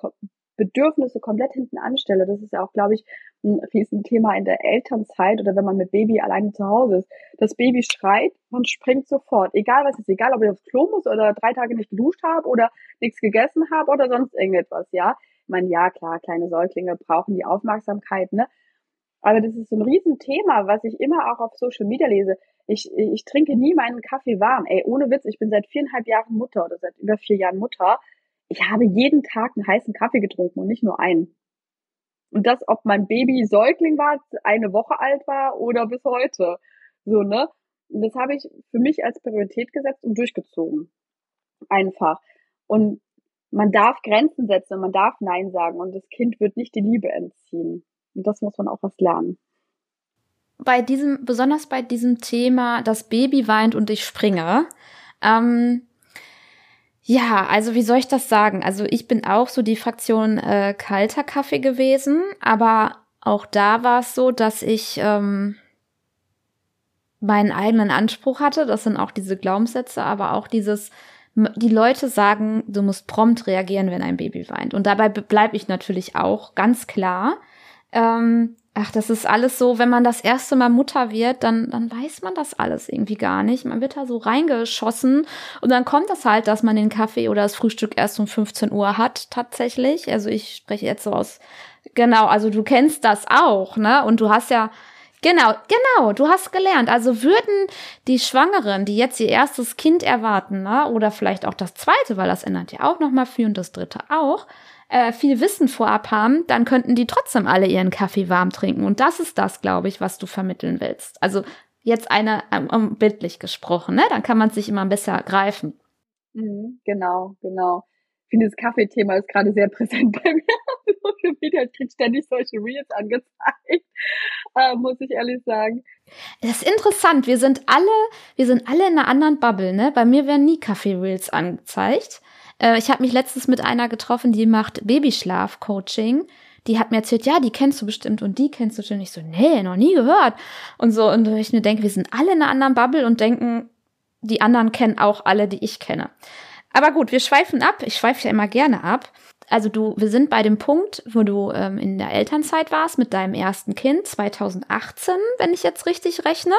B: Bedürfnisse komplett hinten anstelle. Das ist ja auch, glaube ich, ein Riesenthema in der Elternzeit oder wenn man mit Baby alleine zu Hause ist. Das Baby schreit und springt sofort. Egal was ist, egal ob ich aufs Klo muss oder drei Tage nicht geduscht habe oder nichts gegessen habe oder sonst irgendetwas, ja. Ich meine, ja, klar, kleine Säuglinge brauchen die Aufmerksamkeit, ne? Aber das ist so ein Riesenthema, was ich immer auch auf Social Media lese. Ich, ich trinke nie meinen Kaffee warm. Ey, ohne Witz, ich bin seit viereinhalb Jahren Mutter oder seit über vier Jahren Mutter. Ich habe jeden Tag einen heißen Kaffee getrunken und nicht nur einen. Und das, ob mein Baby Säugling war, eine Woche alt war oder bis heute. So, ne? Und das habe ich für mich als Priorität gesetzt und durchgezogen. Einfach. Und man darf Grenzen setzen, man darf Nein sagen und das Kind wird nicht die Liebe entziehen. Und das muss man auch was lernen.
A: Bei diesem, besonders bei diesem Thema, das Baby weint und ich springe, ähm, ja, also wie soll ich das sagen? Also ich bin auch so die Fraktion äh, kalter Kaffee gewesen, aber auch da war es so, dass ich ähm, meinen eigenen Anspruch hatte. Das sind auch diese Glaubenssätze, aber auch dieses, die Leute sagen, du musst prompt reagieren, wenn ein Baby weint. Und dabei bleibe ich natürlich auch ganz klar. Ähm, ach, das ist alles so, wenn man das erste Mal Mutter wird, dann, dann weiß man das alles irgendwie gar nicht. Man wird da so reingeschossen und dann kommt das halt, dass man den Kaffee oder das Frühstück erst um 15 Uhr hat, tatsächlich. Also ich spreche jetzt so aus, genau, also du kennst das auch, ne? Und du hast ja, Genau, genau, du hast gelernt. Also würden die Schwangeren, die jetzt ihr erstes Kind erwarten, ne, oder vielleicht auch das zweite, weil das ändert ja auch nochmal viel und das dritte auch, äh, viel Wissen vorab haben, dann könnten die trotzdem alle ihren Kaffee warm trinken. Und das ist das, glaube ich, was du vermitteln willst. Also jetzt eine ähm, um, bildlich gesprochen, ne? Dann kann man sich immer besser greifen.
B: Mhm, genau, genau. Ich finde, das Kaffeethema ist gerade sehr präsent bei mir. Social Media kriegt ständig solche Reels angezeigt, äh, muss ich ehrlich sagen.
A: Das ist interessant. Wir sind alle, wir sind alle in einer anderen Bubble, ne? Bei mir werden nie Kaffee-Reels angezeigt. Äh, ich habe mich letztens mit einer getroffen, die macht Babyschlaf-Coaching. Die hat mir erzählt, ja, die kennst du bestimmt und die kennst du bestimmt. Ich so, nee, noch nie gehört. Und so, und ich mir denke, wir sind alle in einer anderen Bubble und denken, die anderen kennen auch alle, die ich kenne. Aber gut, wir schweifen ab. Ich schweife ja immer gerne ab also du, wir sind bei dem Punkt, wo du ähm, in der Elternzeit warst mit deinem ersten Kind 2018, wenn ich jetzt richtig rechne.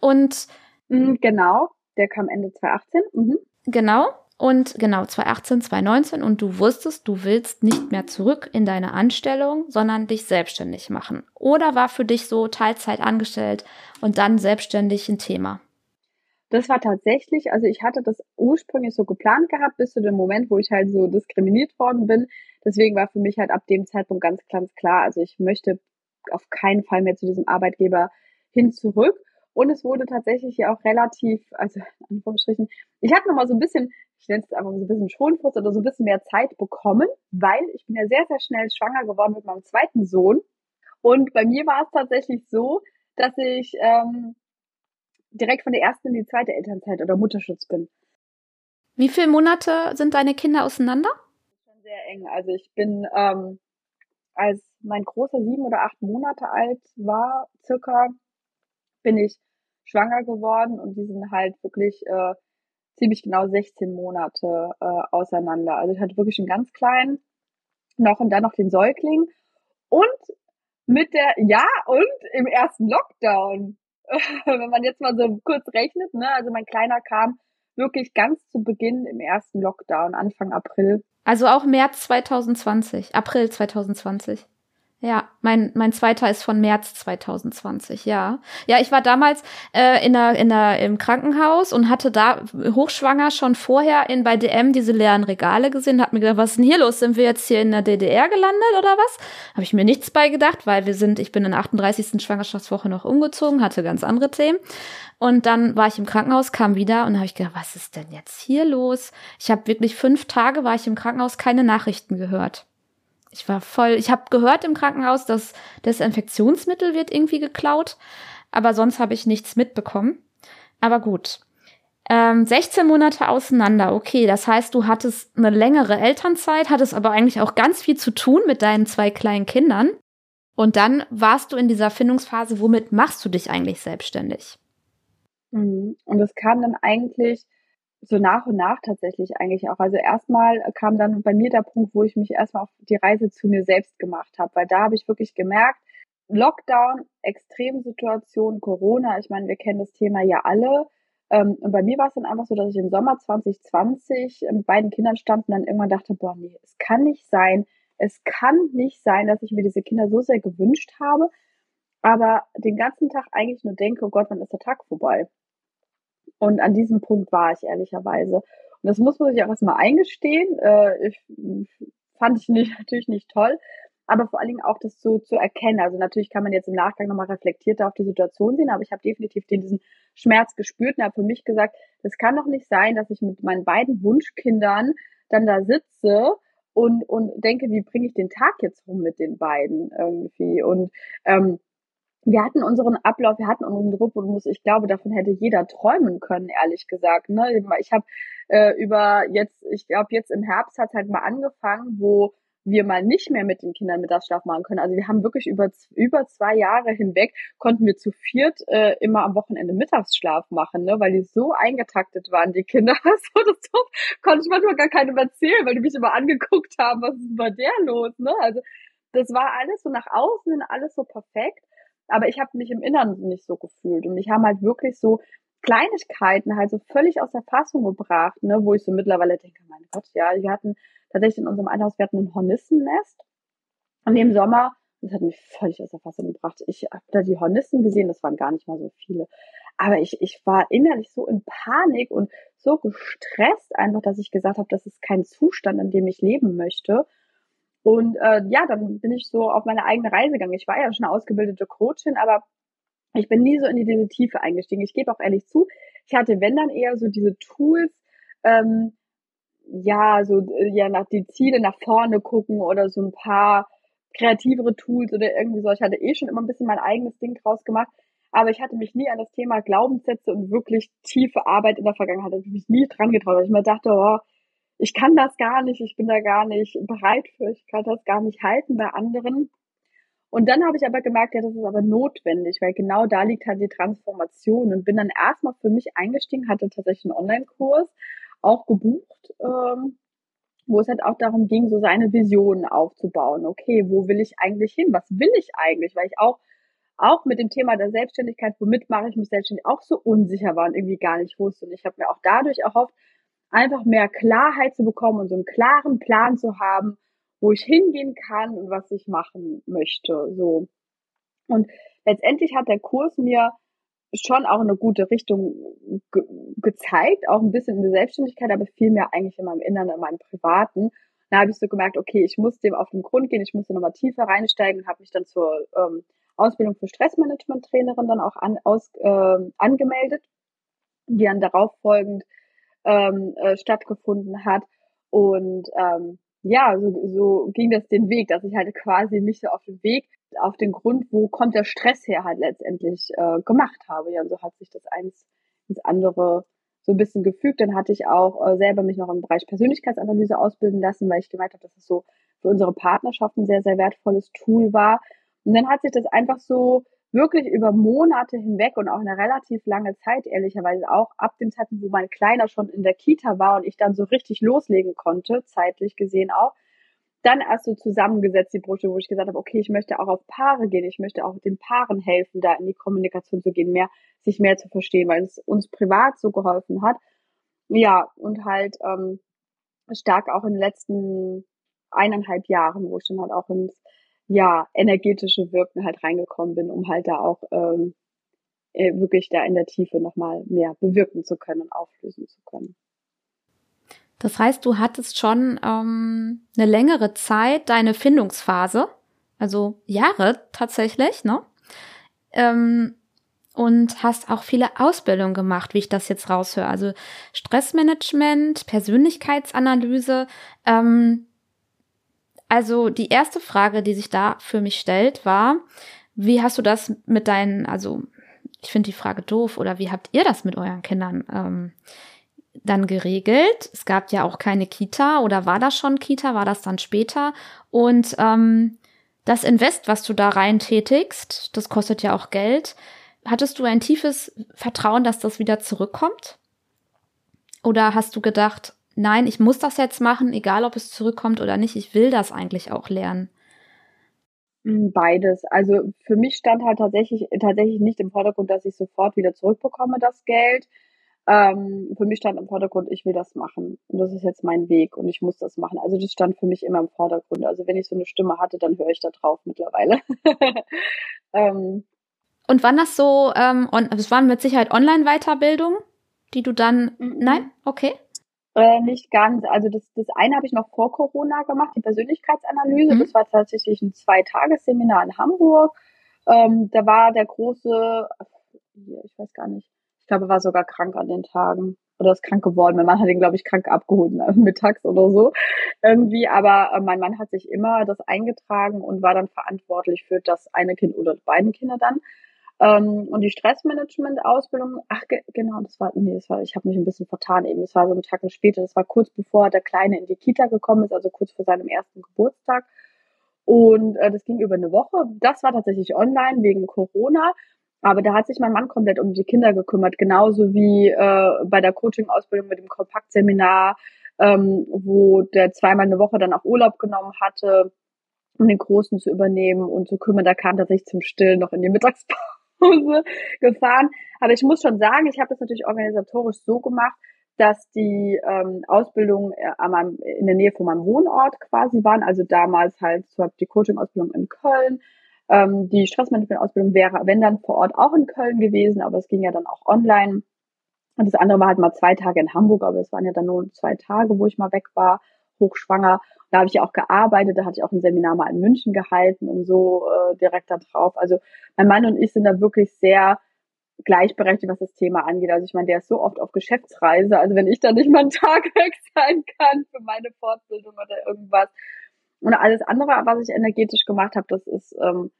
A: Und
B: mhm, genau, der kam Ende 2018. Mhm.
A: Genau. Und genau 2018, 2019 und du wusstest, du willst nicht mehr zurück in deine Anstellung, sondern dich selbstständig machen. Oder war für dich so Teilzeit angestellt und dann selbstständig ein Thema?
B: das war tatsächlich, also ich hatte das ursprünglich so geplant gehabt, bis zu dem Moment, wo ich halt so diskriminiert worden bin. Deswegen war für mich halt ab dem Zeitpunkt ganz, ganz klar, also ich möchte auf keinen Fall mehr zu diesem Arbeitgeber hin zurück. Und es wurde tatsächlich ja auch relativ, also in Anführungsstrichen, ich habe nochmal so ein bisschen, ich nenne es einfach so ein bisschen Schonfrist oder so ein bisschen mehr Zeit bekommen, weil ich bin ja sehr, sehr schnell schwanger geworden mit meinem zweiten Sohn. Und bei mir war es tatsächlich so, dass ich ähm, direkt von der ersten in die zweite Elternzeit oder Mutterschutz bin.
A: Wie viele Monate sind deine Kinder auseinander?
B: Schon sehr eng. Also ich bin, ähm, als mein großer sieben oder acht Monate alt war, circa, bin ich schwanger geworden und die sind halt wirklich äh, ziemlich genau 16 Monate äh, auseinander. Also ich hatte wirklich einen ganz kleinen noch und dann noch den Säugling und mit der, ja, und im ersten Lockdown. Wenn man jetzt mal so kurz rechnet, ne, also mein Kleiner kam wirklich ganz zu Beginn im ersten Lockdown, Anfang April.
A: Also auch März 2020, April 2020. Ja, mein, mein zweiter ist von März 2020, ja. Ja, ich war damals äh, in der, in der, im Krankenhaus und hatte da hochschwanger schon vorher in bei DM diese leeren Regale gesehen, hab mir gedacht, was ist denn hier los? Sind wir jetzt hier in der DDR gelandet oder was? Habe ich mir nichts bei gedacht, weil wir sind, ich bin in der 38. Schwangerschaftswoche noch umgezogen, hatte ganz andere Themen. Und dann war ich im Krankenhaus, kam wieder und habe ich gedacht, was ist denn jetzt hier los? Ich habe wirklich fünf Tage war ich im Krankenhaus, keine Nachrichten gehört. Ich war voll, ich habe gehört im Krankenhaus, dass Desinfektionsmittel wird irgendwie geklaut, aber sonst habe ich nichts mitbekommen. Aber gut. Ähm, 16 Monate auseinander, okay, das heißt, du hattest eine längere Elternzeit, hattest aber eigentlich auch ganz viel zu tun mit deinen zwei kleinen Kindern. Und dann warst du in dieser Findungsphase, womit machst du dich eigentlich selbstständig?
B: Mhm. Und es kam dann eigentlich so nach und nach tatsächlich eigentlich auch. Also erstmal kam dann bei mir der Punkt, wo ich mich erstmal auf die Reise zu mir selbst gemacht habe, weil da habe ich wirklich gemerkt, Lockdown, Extremsituation, Corona, ich meine, wir kennen das Thema ja alle. Ähm, und bei mir war es dann einfach so, dass ich im Sommer 2020 mit beiden Kindern stand und dann irgendwann dachte, boah, nee, es kann nicht sein, es kann nicht sein, dass ich mir diese Kinder so sehr gewünscht habe, aber den ganzen Tag eigentlich nur denke, oh Gott, wann ist der Tag vorbei? Und an diesem Punkt war ich ehrlicherweise. Und das muss man sich auch erstmal eingestehen. Äh, ich, fand ich nicht, natürlich nicht toll, aber vor allen Dingen auch das so zu erkennen. Also natürlich kann man jetzt im Nachgang nochmal reflektierter auf die Situation sehen, aber ich habe definitiv den, diesen Schmerz gespürt und habe für mich gesagt, das kann doch nicht sein, dass ich mit meinen beiden Wunschkindern dann da sitze und, und denke, wie bringe ich den Tag jetzt rum mit den beiden irgendwie. Und ähm, wir hatten unseren Ablauf, wir hatten unseren Rhythmus. Ich glaube, davon hätte jeder träumen können, ehrlich gesagt. Ne? Ich habe äh, über jetzt, ich glaube, jetzt im Herbst hat halt mal angefangen, wo wir mal nicht mehr mit den Kindern Mittagsschlaf machen können. Also wir haben wirklich über über zwei Jahre hinweg konnten wir zu viert äh, immer am Wochenende Mittagsschlaf machen, ne, weil die so eingetaktet waren, die Kinder. so das so, konnte ich manchmal gar keinem erzählen, weil die mich immer angeguckt haben, was ist bei der los, ne? Also das war alles so nach außen alles so perfekt aber ich habe mich im Inneren nicht so gefühlt. Und mich haben halt wirklich so Kleinigkeiten halt so völlig aus der Fassung gebracht, ne, wo ich so mittlerweile denke, mein Gott, ja, wir hatten tatsächlich in unserem Einhaus, wir hatten ein Hornissennest. Und im Sommer, das hat mich völlig aus der Fassung gebracht. Ich habe da die Hornissen gesehen, das waren gar nicht mal so viele. Aber ich, ich war innerlich so in Panik und so gestresst einfach, dass ich gesagt habe, das ist kein Zustand, in dem ich leben möchte. Und äh, ja, dann bin ich so auf meine eigene Reise gegangen. Ich war ja schon eine ausgebildete Coachin, aber ich bin nie so in diese Tiefe eingestiegen. Ich gebe auch ehrlich zu, ich hatte, wenn dann eher so diese Tools, ähm, ja, so äh, ja nach die Ziele nach vorne gucken oder so ein paar kreativere Tools oder irgendwie so. Ich hatte eh schon immer ein bisschen mein eigenes Ding draus gemacht, aber ich hatte mich nie an das Thema Glaubenssätze und wirklich tiefe Arbeit in der Vergangenheit, ich mich nie dran getraut, weil ich mir dachte, oh, ich kann das gar nicht, ich bin da gar nicht bereit für, ich kann das gar nicht halten bei anderen. Und dann habe ich aber gemerkt, ja, das ist aber notwendig, weil genau da liegt halt die Transformation und bin dann erstmal für mich eingestiegen, hatte tatsächlich einen Online-Kurs auch gebucht, ähm, wo es halt auch darum ging, so seine Visionen aufzubauen. Okay, wo will ich eigentlich hin? Was will ich eigentlich? Weil ich auch auch mit dem Thema der Selbstständigkeit, womit mache ich mich selbstständig, auch so unsicher war und irgendwie gar nicht wusste. Und ich habe mir auch dadurch erhofft, einfach mehr Klarheit zu bekommen und so einen klaren Plan zu haben, wo ich hingehen kann und was ich machen möchte, so. Und letztendlich hat der Kurs mir schon auch eine gute Richtung ge gezeigt, auch ein bisschen in der Selbstständigkeit, aber viel mehr eigentlich in meinem Inneren, in meinem Privaten. Da habe ich so gemerkt, okay, ich muss dem auf den Grund gehen, ich muss nochmal tiefer reinsteigen und habe mich dann zur ähm, Ausbildung für Stressmanagement-Trainerin dann auch an, aus, äh, angemeldet, die dann darauf folgend ähm, äh, stattgefunden hat. Und ähm, ja, so, so ging das den Weg, dass ich halt quasi mich so auf den Weg, auf den Grund, wo kommt der Stress her, halt letztendlich äh, gemacht habe. Ja, und so hat sich das eins ins andere so ein bisschen gefügt. Dann hatte ich auch äh, selber mich noch im Bereich Persönlichkeitsanalyse ausbilden lassen, weil ich gemerkt habe, dass es so für unsere Partnerschaft ein sehr, sehr wertvolles Tool war. Und dann hat sich das einfach so wirklich über Monate hinweg und auch eine relativ lange Zeit, ehrlicherweise auch, ab dem Zeitpunkt, wo mein Kleiner schon in der Kita war und ich dann so richtig loslegen konnte, zeitlich gesehen auch, dann erst so zusammengesetzt, die Brüche, wo ich gesagt habe, okay, ich möchte auch auf Paare gehen, ich möchte auch den Paaren helfen, da in die Kommunikation zu gehen, mehr, sich mehr zu verstehen, weil es uns privat so geholfen hat. Ja, und halt ähm, stark auch in den letzten eineinhalb Jahren, wo ich dann halt auch ins ja, energetische Wirken halt reingekommen bin, um halt da auch ähm, äh, wirklich da in der Tiefe nochmal mehr bewirken zu können und auflösen zu können.
A: Das heißt, du hattest schon ähm, eine längere Zeit deine Findungsphase, also Jahre tatsächlich, ne? Ähm, und hast auch viele Ausbildungen gemacht, wie ich das jetzt raushöre. Also Stressmanagement, Persönlichkeitsanalyse. Ähm, also die erste Frage, die sich da für mich stellt, war, wie hast du das mit deinen, also ich finde die Frage doof, oder wie habt ihr das mit euren Kindern ähm, dann geregelt? Es gab ja auch keine Kita oder war das schon Kita, war das dann später? Und ähm, das Invest, was du da rein tätigst, das kostet ja auch Geld. Hattest du ein tiefes Vertrauen, dass das wieder zurückkommt? Oder hast du gedacht, nein, ich muss das jetzt machen, egal ob es zurückkommt oder nicht, ich will das eigentlich auch lernen?
B: Hm, beides. Also für mich stand halt tatsächlich, tatsächlich nicht im Vordergrund, dass ich sofort wieder zurückbekomme, das Geld. Ähm, für mich stand im Vordergrund, ich will das machen. Und das ist jetzt mein Weg und ich muss das machen. Also das stand für mich immer im Vordergrund. Also wenn ich so eine Stimme hatte, dann höre ich da drauf mittlerweile.
A: ähm, und wann das so, ähm, on, das waren mit Sicherheit Online-Weiterbildung, die du dann, mhm. nein? Okay.
B: Äh, nicht ganz. Also das, das eine habe ich noch vor Corona gemacht, die Persönlichkeitsanalyse. Mhm. Das war tatsächlich ein Zweitagesseminar in Hamburg. Ähm, da war der große, ich weiß gar nicht, ich glaube, er war sogar krank an den Tagen oder ist krank geworden. Mein Mann hat ihn, glaube ich, krank abgeholt ne, mittags oder so irgendwie. Aber äh, mein Mann hat sich immer das eingetragen und war dann verantwortlich für das eine Kind oder beiden Kinder dann. Ähm, und die Stressmanagement-Ausbildung, ach ge genau, das war, nee, das war, ich habe mich ein bisschen vertan eben. Das war so einen Tag später, das war kurz bevor der Kleine in die Kita gekommen ist, also kurz vor seinem ersten Geburtstag. Und äh, das ging über eine Woche. Das war tatsächlich online wegen Corona. Aber da hat sich mein Mann komplett um die Kinder gekümmert, genauso wie äh, bei der Coaching-Ausbildung mit dem Kompaktseminar, ähm, wo der zweimal eine Woche dann auch Urlaub genommen hatte, um den Großen zu übernehmen und zu kümmern. Da kam tatsächlich zum Stillen noch in die Mittagspause Hause gefahren. Aber ich muss schon sagen, ich habe das natürlich organisatorisch so gemacht, dass die ähm, Ausbildungen äh, in der Nähe von meinem Wohnort quasi waren. Also damals halt so die Coaching-Ausbildung in Köln. Ähm, die Stressmanagement-Ausbildung wäre, wenn dann vor Ort auch in Köln gewesen, aber es ging ja dann auch online. Und das andere war halt mal zwei Tage in Hamburg, aber es waren ja dann nur zwei Tage, wo ich mal weg war, hochschwanger. Da habe ich ja auch gearbeitet, da hatte ich auch ein Seminar mal in München gehalten und so äh, direkt da drauf. Also mein Mann und ich sind da wirklich sehr gleichberechtigt, was das Thema angeht. Also ich meine, der ist so oft auf Geschäftsreise. Also wenn ich da nicht mal einen Tag weg sein kann für meine Fortbildung oder irgendwas. Und alles andere, was ich energetisch gemacht habe, das ist ähm,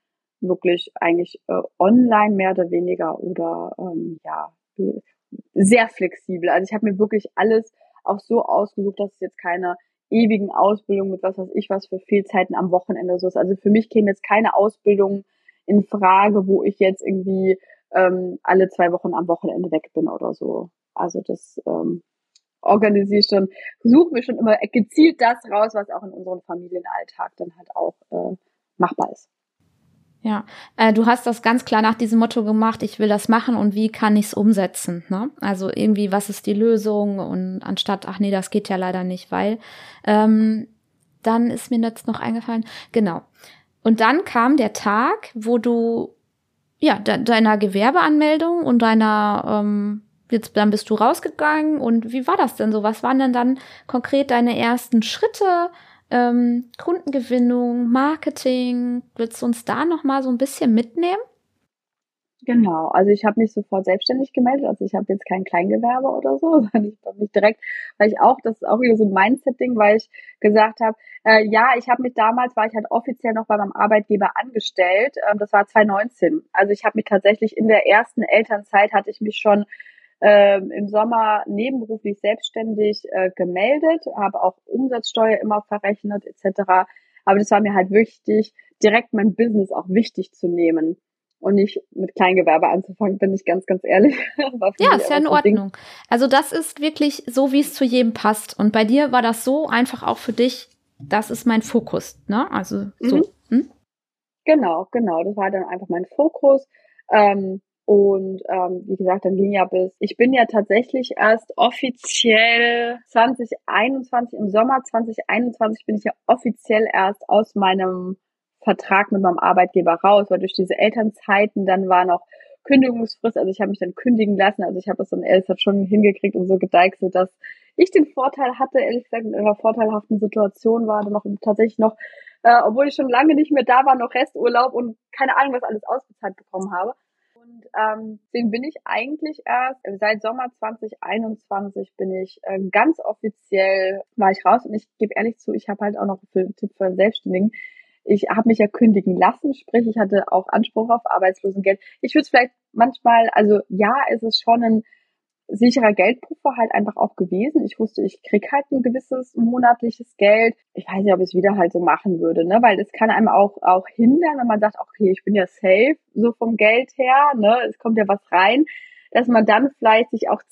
B: wirklich eigentlich äh, online mehr oder weniger oder ähm, ja sehr flexibel. Also ich habe mir wirklich alles auch so ausgesucht, dass es jetzt keine ewigen Ausbildung mit was weiß ich was für Fehlzeiten am Wochenende so ist. Also für mich käme jetzt keine Ausbildung in Frage, wo ich jetzt irgendwie ähm, alle zwei Wochen am Wochenende weg bin oder so. Also das ähm, organisiere ich schon, suche mir schon immer gezielt das raus, was auch in unserem Familienalltag dann halt auch äh, machbar ist.
A: Ja, äh, du hast das ganz klar nach diesem Motto gemacht, ich will das machen und wie kann ich es umsetzen? Ne? Also irgendwie, was ist die Lösung? Und anstatt, ach nee, das geht ja leider nicht, weil ähm, dann ist mir jetzt noch eingefallen, genau. Und dann kam der Tag, wo du ja de deiner Gewerbeanmeldung und deiner ähm, jetzt dann bist du rausgegangen und wie war das denn so? Was waren denn dann konkret deine ersten Schritte? Ähm, Kundengewinnung, Marketing. Willst du uns da noch mal so ein bisschen mitnehmen?
B: Genau, also ich habe mich sofort selbstständig gemeldet, also ich habe jetzt kein Kleingewerbe oder so, sondern ich habe mich direkt, weil ich auch, das ist auch wieder so ein Mindset-Ding, weil ich gesagt habe, äh, ja, ich habe mich damals, war ich halt offiziell noch bei meinem Arbeitgeber angestellt, ähm, das war 2019, also ich habe mich tatsächlich in der ersten Elternzeit, hatte ich mich schon ähm, im Sommer nebenberuflich selbstständig äh, gemeldet, habe auch Umsatzsteuer immer verrechnet etc. Aber das war mir halt wichtig, direkt mein Business auch wichtig zu nehmen. und nicht mit Kleingewerbe anzufangen, bin ich ganz, ganz ehrlich.
A: ja, ist ja in Ordnung. Ding. Also das ist wirklich so, wie es zu jedem passt. Und bei dir war das so einfach auch für dich, das ist mein Fokus, ne? Also so. Mhm. Hm?
B: Genau, genau. Das war dann einfach mein Fokus. Ähm, und ähm, wie gesagt, dann ging ja bis, ich bin ja tatsächlich erst offiziell 2021, im Sommer 2021 bin ich ja offiziell erst aus meinem Vertrag mit meinem Arbeitgeber raus, weil durch diese Elternzeiten dann war noch Kündigungsfrist, also ich habe mich dann kündigen lassen, also ich habe es dann ehrlich gesagt schon hingekriegt und so gedeichselt, dass ich den Vorteil hatte, ehrlich gesagt, in einer vorteilhaften Situation war, dann noch tatsächlich noch, äh, obwohl ich schon lange nicht mehr da war, noch Resturlaub und keine Ahnung, was alles ausbezahlt bekommen habe. Und ähm, deswegen bin ich eigentlich erst seit Sommer 2021 bin ich äh, ganz offiziell war ich raus und ich gebe ehrlich zu, ich habe halt auch noch einen Tipp für Selbstständigen ich habe mich ja kündigen lassen, sprich, ich hatte auch Anspruch auf Arbeitslosengeld. Ich würde es vielleicht manchmal, also ja, ist es schon ein sicherer Geldpuffer halt einfach auch gewesen. Ich wusste, ich krieg halt ein gewisses monatliches Geld. Ich weiß nicht, ob ich es wieder halt so machen würde, ne, weil es kann einem auch auch hindern, wenn man sagt, okay, ich bin ja safe so vom Geld her, ne, es kommt ja was rein, dass man dann vielleicht sich auch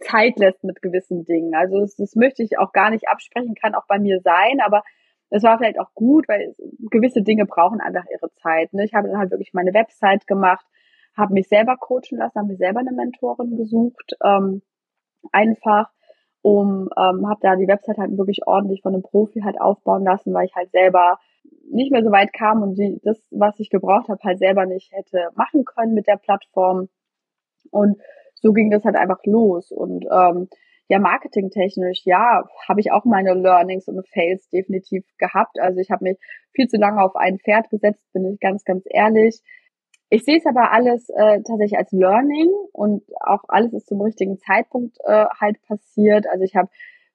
B: Zeit lässt mit gewissen Dingen. Also das, das möchte ich auch gar nicht absprechen, kann auch bei mir sein, aber das war vielleicht auch gut, weil gewisse Dinge brauchen einfach ihre Zeit. Ne? Ich habe dann halt wirklich meine Website gemacht, habe mich selber coachen lassen, habe mir selber eine Mentorin gesucht, ähm, einfach um ähm, habe da die Website halt wirklich ordentlich von einem Profi halt aufbauen lassen, weil ich halt selber nicht mehr so weit kam und die, das, was ich gebraucht habe, halt selber nicht hätte machen können mit der Plattform. Und so ging das halt einfach los. Und ähm, ja, marketingtechnisch, ja, habe ich auch meine Learnings und Fails definitiv gehabt. Also ich habe mich viel zu lange auf ein Pferd gesetzt, bin ich ganz, ganz ehrlich. Ich sehe es aber alles äh, tatsächlich als Learning und auch alles ist zum richtigen Zeitpunkt äh, halt passiert. Also ich habe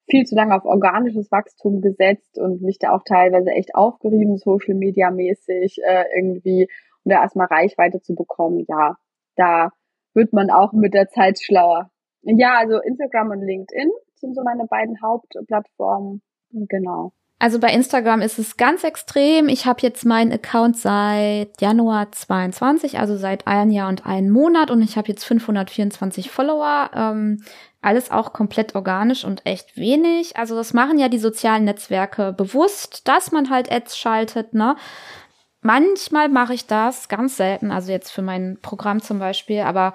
B: viel zu lange auf organisches Wachstum gesetzt und mich da auch teilweise echt aufgerieben, Social Media mäßig äh, irgendwie, um da erstmal Reichweite zu bekommen. Ja, da wird man auch mit der Zeit schlauer. Ja, also Instagram und LinkedIn sind so meine beiden Hauptplattformen. Genau.
A: Also bei Instagram ist es ganz extrem. Ich habe jetzt meinen Account seit Januar 22, also seit ein Jahr und einem Monat und ich habe jetzt 524 Follower. Ähm, alles auch komplett organisch und echt wenig. Also das machen ja die sozialen Netzwerke bewusst, dass man halt Ads schaltet, ne? Manchmal mache ich das, ganz selten, also jetzt für mein Programm zum Beispiel, aber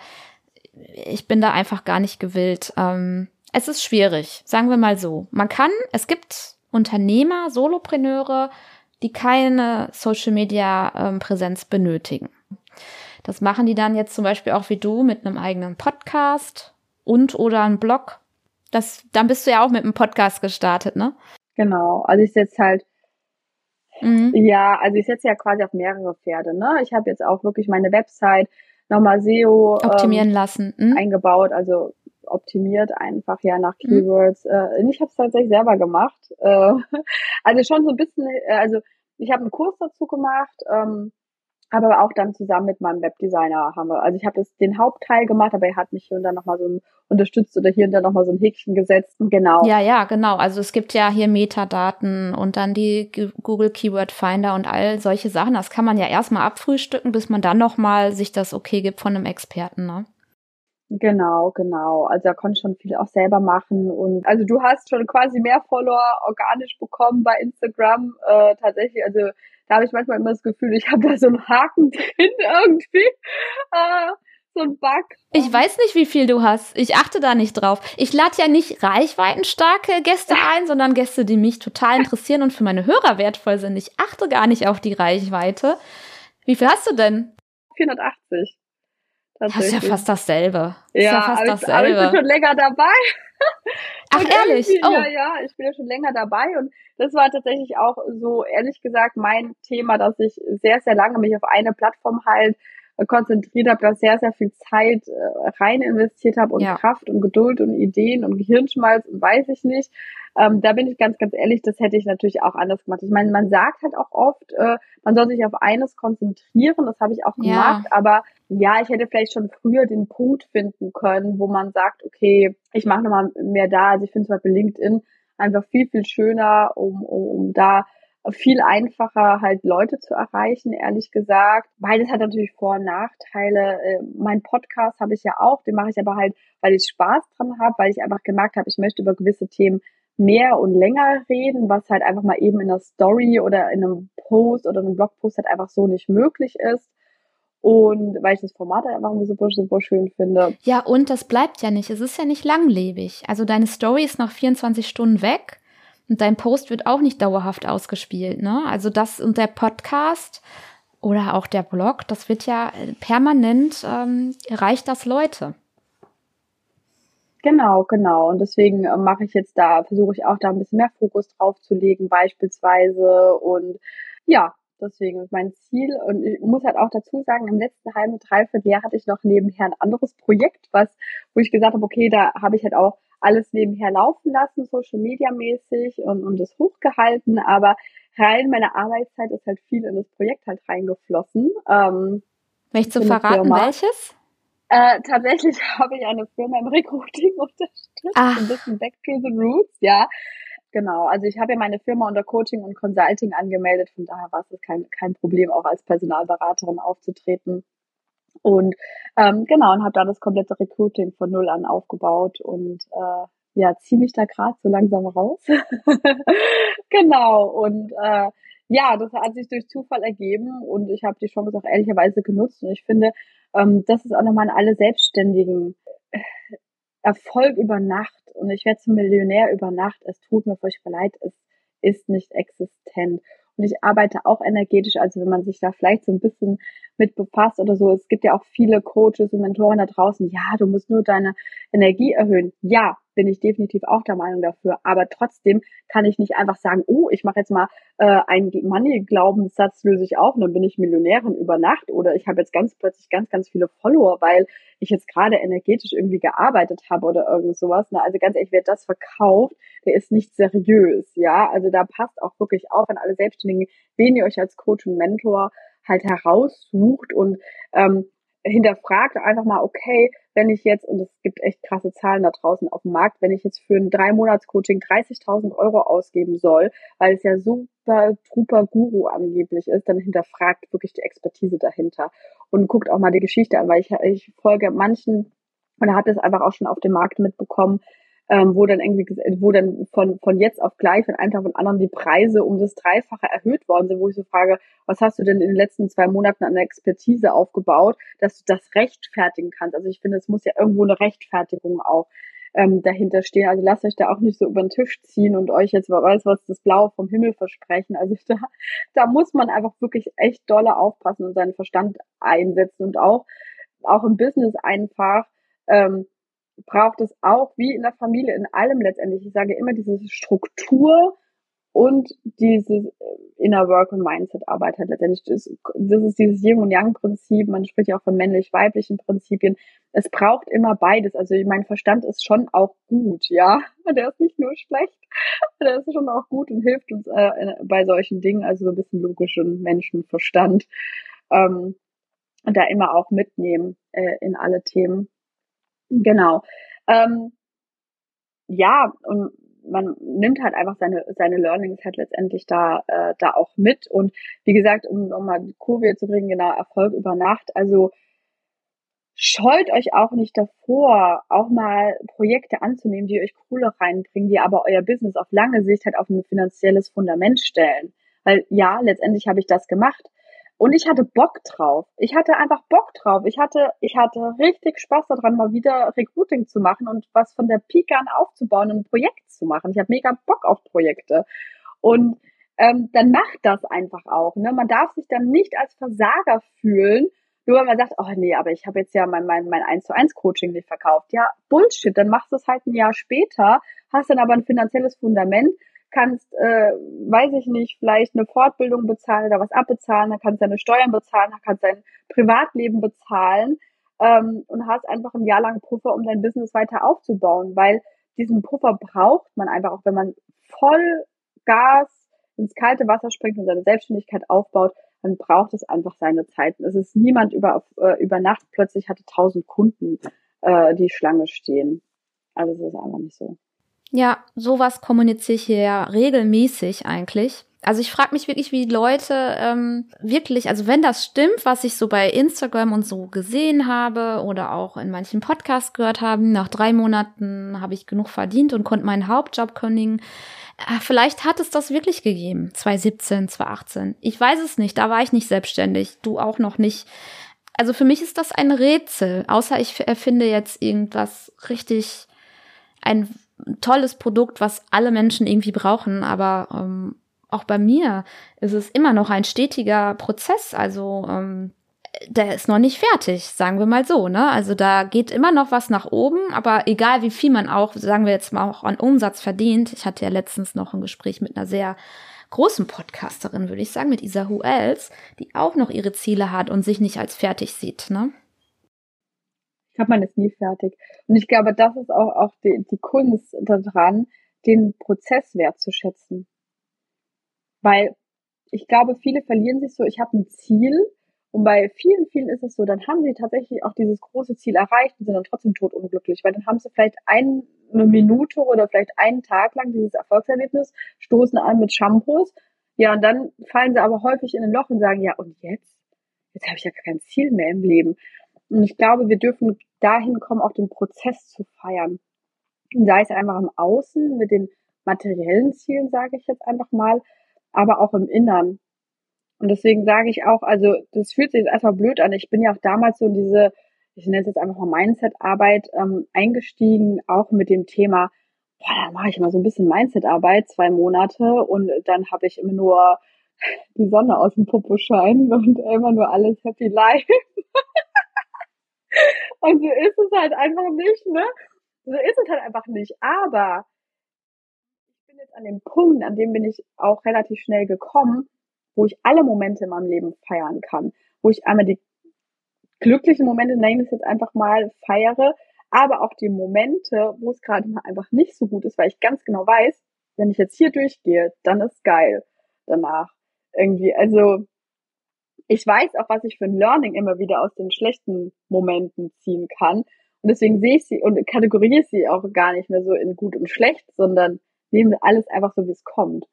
A: ich bin da einfach gar nicht gewillt. Ähm, es ist schwierig, sagen wir mal so. Man kann, es gibt Unternehmer, Solopreneure, die keine Social Media ähm, benötigen. Das machen die dann jetzt zum Beispiel auch wie du mit einem eigenen Podcast und oder einem Blog. Das, dann bist du ja auch mit einem Podcast gestartet, ne?
B: Genau. Also ich setze halt, mhm. ja, also ich setze ja quasi auf mehrere Pferde, ne? Ich habe jetzt auch wirklich meine Website, nochmal SEO
A: optimieren ähm, lassen
B: mhm. eingebaut, also optimiert einfach ja nach mhm. Keywords. Mhm. Ich habe es tatsächlich selber gemacht. Äh, also schon so ein bisschen, äh, also ich habe einen Kurs dazu gemacht. Ähm, aber auch dann zusammen mit meinem Webdesigner haben wir, also ich habe den Hauptteil gemacht, aber er hat mich hier und da nochmal so unterstützt oder hier und da nochmal so ein Häkchen gesetzt. Genau.
A: Ja, ja, genau. Also es gibt ja hier Metadaten und dann die Google Keyword Finder und all solche Sachen. Das kann man ja erstmal abfrühstücken, bis man dann nochmal sich das okay gibt von einem Experten, ne?
B: Genau, genau. Also da konnte schon viel auch selber machen und also du hast schon quasi mehr Follower organisch bekommen bei Instagram äh, tatsächlich. Also da habe ich manchmal immer das Gefühl, ich habe da so einen Haken drin irgendwie. Äh, so ein Bug.
A: Ich weiß nicht, wie viel du hast. Ich achte da nicht drauf. Ich lade ja nicht reichweitenstarke Gäste ein, sondern Gäste, die mich total interessieren und für meine Hörer wertvoll sind. Ich achte gar nicht auf die Reichweite. Wie viel hast du denn?
B: 480.
A: Das ist ja fast dasselbe.
B: Ja, ja fast aber, dasselbe. aber ich bin schon länger dabei.
A: Ach, ehrlich?
B: Oh. Ja, ja, ich bin ja schon länger dabei und das war tatsächlich auch so, ehrlich gesagt, mein Thema, dass ich sehr, sehr lange mich auf eine Plattform halt konzentriert habe, da sehr, sehr viel Zeit äh, rein investiert habe und ja. Kraft und Geduld und Ideen und Gehirnschmalz und weiß ich nicht. Ähm, da bin ich ganz, ganz ehrlich, das hätte ich natürlich auch anders gemacht. Ich meine, man sagt halt auch oft, äh, man soll sich auf eines konzentrieren, das habe ich auch gemacht, ja. aber ja, ich hätte vielleicht schon früher den Punkt finden können, wo man sagt, okay, ich mache nochmal mehr da. Also ich finde zum Beispiel LinkedIn einfach viel, viel schöner, um, um, um da viel einfacher, halt Leute zu erreichen, ehrlich gesagt. Beides hat natürlich Vor- und Nachteile. Äh, mein Podcast habe ich ja auch, den mache ich aber halt, weil ich Spaß dran habe, weil ich einfach gemerkt habe, ich möchte über gewisse Themen mehr und länger reden, was halt einfach mal eben in einer Story oder in einem Post oder einem Blogpost halt einfach so nicht möglich ist. Und weil ich das Format halt einfach super, super schön finde.
A: Ja, und das bleibt ja nicht. Es ist ja nicht langlebig. Also deine Story ist nach 24 Stunden weg. Und dein Post wird auch nicht dauerhaft ausgespielt, ne? Also das und der Podcast oder auch der Blog, das wird ja permanent, ähm, erreicht das Leute.
B: Genau, genau. Und deswegen äh, mache ich jetzt da, versuche ich auch da ein bisschen mehr Fokus drauf zu legen, beispielsweise. Und ja, deswegen mein Ziel. Und ich muss halt auch dazu sagen, im letzten halben, dreiviertel Jahr hatte ich noch nebenher ein anderes Projekt, was, wo ich gesagt habe, okay, da habe ich halt auch alles nebenher laufen lassen, Social Media mäßig und, und das hochgehalten, aber rein meine Arbeitszeit ist halt viel in das Projekt halt reingeflossen. Ähm,
A: Möchtest du verraten, Firma. welches?
B: Äh, tatsächlich habe ich eine Firma im Recruiting unterstützt. Ach. Ein bisschen back to the roots, ja. Genau, also ich habe ja meine Firma unter Coaching und Consulting angemeldet, von daher war es kein, kein Problem, auch als Personalberaterin aufzutreten. Und ähm, genau, und habe da das komplette Recruiting von null an aufgebaut und äh, ja, ziehe mich da gerade so langsam raus. genau, und äh, ja, das hat sich durch Zufall ergeben und ich habe die Chance auch ehrlicherweise genutzt und ich finde, ähm, das ist auch nochmal an alle Selbstständigen Erfolg über Nacht und ich werde zum Millionär über Nacht. Es tut mir furchtbar leid, es ist nicht existent. Und ich arbeite auch energetisch, also wenn man sich da vielleicht so ein bisschen mit befasst oder so. Es gibt ja auch viele Coaches und Mentoren da draußen. Ja, du musst nur deine Energie erhöhen. Ja, bin ich definitiv auch der Meinung dafür. Aber trotzdem kann ich nicht einfach sagen, oh, ich mache jetzt mal äh, einen Money-Glaubenssatz, löse ich auf und dann bin ich Millionärin über Nacht. Oder ich habe jetzt ganz plötzlich ganz, ganz viele Follower, weil ich jetzt gerade energetisch irgendwie gearbeitet habe oder irgend sowas. Na, also ganz ehrlich, wer das verkauft, der ist nicht seriös. Ja, also da passt auch wirklich auf an alle Selbstständigen, wen ihr euch als Coach und Mentor halt heraussucht und ähm, hinterfragt einfach mal, okay, wenn ich jetzt, und es gibt echt krasse Zahlen da draußen auf dem Markt, wenn ich jetzt für ein Drei-Monats-Coaching 30.000 Euro ausgeben soll, weil es ja super, super Guru angeblich ist, dann hinterfragt wirklich die Expertise dahinter und guckt auch mal die Geschichte an, weil ich, ich folge manchen und habe das einfach auch schon auf dem Markt mitbekommen, ähm, wo dann irgendwie, wo dann von, von jetzt auf gleich, von einem Tag von anderen die Preise um das Dreifache erhöht worden sind, wo ich so frage, was hast du denn in den letzten zwei Monaten an Expertise aufgebaut, dass du das rechtfertigen kannst? Also ich finde, es muss ja irgendwo eine Rechtfertigung auch ähm, dahinter stehen. Also lasst euch da auch nicht so über den Tisch ziehen und euch jetzt weiß was das Blaue vom Himmel versprechen. Also da, da muss man einfach wirklich echt dolle aufpassen und seinen Verstand einsetzen und auch auch im Business einfach ähm, braucht es auch, wie in der Familie, in allem letztendlich, ich sage immer, diese Struktur und dieses äh, Inner Work und Mindset Arbeit hat letztendlich. Das, das ist dieses Yin und Yang Prinzip. Man spricht ja auch von männlich-weiblichen Prinzipien. Es braucht immer beides. Also mein Verstand ist schon auch gut, ja. Der ist nicht nur schlecht, der ist schon auch gut und hilft uns äh, bei solchen Dingen. Also so ein bisschen logischen Menschenverstand. Ähm, da immer auch mitnehmen äh, in alle Themen. Genau. Ähm, ja, und man nimmt halt einfach seine, seine Learnings halt letztendlich da, äh, da auch mit. Und wie gesagt, um, um mal die Kurve zu bringen, genau, Erfolg über Nacht. Also scheut euch auch nicht davor, auch mal Projekte anzunehmen, die euch Kohle reinbringen, die aber euer Business auf lange Sicht halt auf ein finanzielles Fundament stellen. Weil ja, letztendlich habe ich das gemacht. Und ich hatte Bock drauf. Ich hatte einfach Bock drauf. Ich hatte, ich hatte richtig Spaß daran, mal wieder Recruiting zu machen und was von der Pike an aufzubauen und ein Projekt zu machen. Ich habe mega Bock auf Projekte. Und ähm, dann macht das einfach auch. Ne? Man darf sich dann nicht als Versager fühlen, nur weil man sagt, oh nee, aber ich habe jetzt ja mein, mein, mein 1 zu 1 Coaching nicht verkauft. Ja, Bullshit, dann machst du es halt ein Jahr später, hast dann aber ein finanzielles Fundament kannst, äh, weiß ich nicht, vielleicht eine Fortbildung bezahlen oder was abbezahlen, dann kannst du deine Steuern bezahlen, dann kannst du dein Privatleben bezahlen ähm, und hast einfach ein Jahr lang Puffer, um dein Business weiter aufzubauen, weil diesen Puffer braucht man einfach auch, wenn man voll Gas ins kalte Wasser springt und seine Selbstständigkeit aufbaut, dann braucht es einfach seine Zeit. Es ist niemand über, äh, über Nacht plötzlich hatte tausend Kunden, äh, die Schlange stehen. Also es ist einfach nicht so.
A: Ja, sowas kommuniziere ich hier ja regelmäßig eigentlich, Also ich frage mich wirklich, wie Leute ähm, wirklich, also wenn das stimmt, was ich so bei Instagram und so gesehen habe oder auch in manchen Podcasts gehört haben, nach drei Monaten habe ich genug verdient und konnte meinen Hauptjob kündigen. Äh, vielleicht hat es das wirklich gegeben, 2017, 2018. Ich weiß es nicht, da war ich nicht selbstständig, du auch noch nicht. Also für mich ist das ein Rätsel, außer ich erfinde jetzt irgendwas richtig, ein tolles Produkt, was alle Menschen irgendwie brauchen, aber ähm, auch bei mir ist es immer noch ein stetiger Prozess. Also ähm, der ist noch nicht fertig, sagen wir mal so. Ne? Also da geht immer noch was nach oben, aber egal wie viel man auch, sagen wir jetzt mal auch an Umsatz verdient. Ich hatte ja letztens noch ein Gespräch mit einer sehr großen Podcasterin, würde ich sagen, mit Isa Who Else, die auch noch ihre Ziele hat und sich nicht als fertig sieht. Ne?
B: Glaube, man ist nie fertig. Und ich glaube, das ist auch, auch die, die Kunst daran, den Prozess wertzuschätzen. Weil ich glaube, viele verlieren sich so, ich habe ein Ziel und bei vielen, vielen ist es so, dann haben sie tatsächlich auch dieses große Ziel erreicht und sind dann trotzdem totunglücklich, weil dann haben sie vielleicht eine Minute oder vielleicht einen Tag lang dieses Erfolgserlebnis, stoßen an mit Shampoos, ja, und dann fallen sie aber häufig in ein Loch und sagen, ja, und jetzt? Jetzt habe ich ja kein Ziel mehr im Leben. Und ich glaube, wir dürfen dahin kommen, auch den Prozess zu feiern. Und sei es einfach im Außen mit den materiellen Zielen, sage ich jetzt einfach mal, aber auch im Innern. Und deswegen sage ich auch, also das fühlt sich jetzt erstmal blöd an. Ich bin ja auch damals so in diese, ich nenne es jetzt einfach mal Mindset-Arbeit ähm, eingestiegen, auch mit dem Thema, boah, dann mache ich mal so ein bisschen Mindset-Arbeit, zwei Monate und dann habe ich immer nur die Sonne aus dem Popo scheinen und immer nur alles happy life. und so ist es halt einfach nicht, ne? So ist es halt einfach nicht. Aber jetzt an dem Punkt, an dem bin ich auch relativ schnell gekommen, wo ich alle Momente in meinem Leben feiern kann, wo ich einmal die glücklichen Momente, nenne ich es jetzt einfach mal, feiere, aber auch die Momente, wo es gerade mal einfach nicht so gut ist, weil ich ganz genau weiß, wenn ich jetzt hier durchgehe, dann ist geil danach. Irgendwie, also ich weiß auch, was ich für ein Learning immer wieder aus den schlechten Momenten ziehen kann. Und deswegen sehe ich sie und kategoriere sie auch gar nicht mehr so in gut und schlecht, sondern nehmen wir alles einfach so, wie es kommt.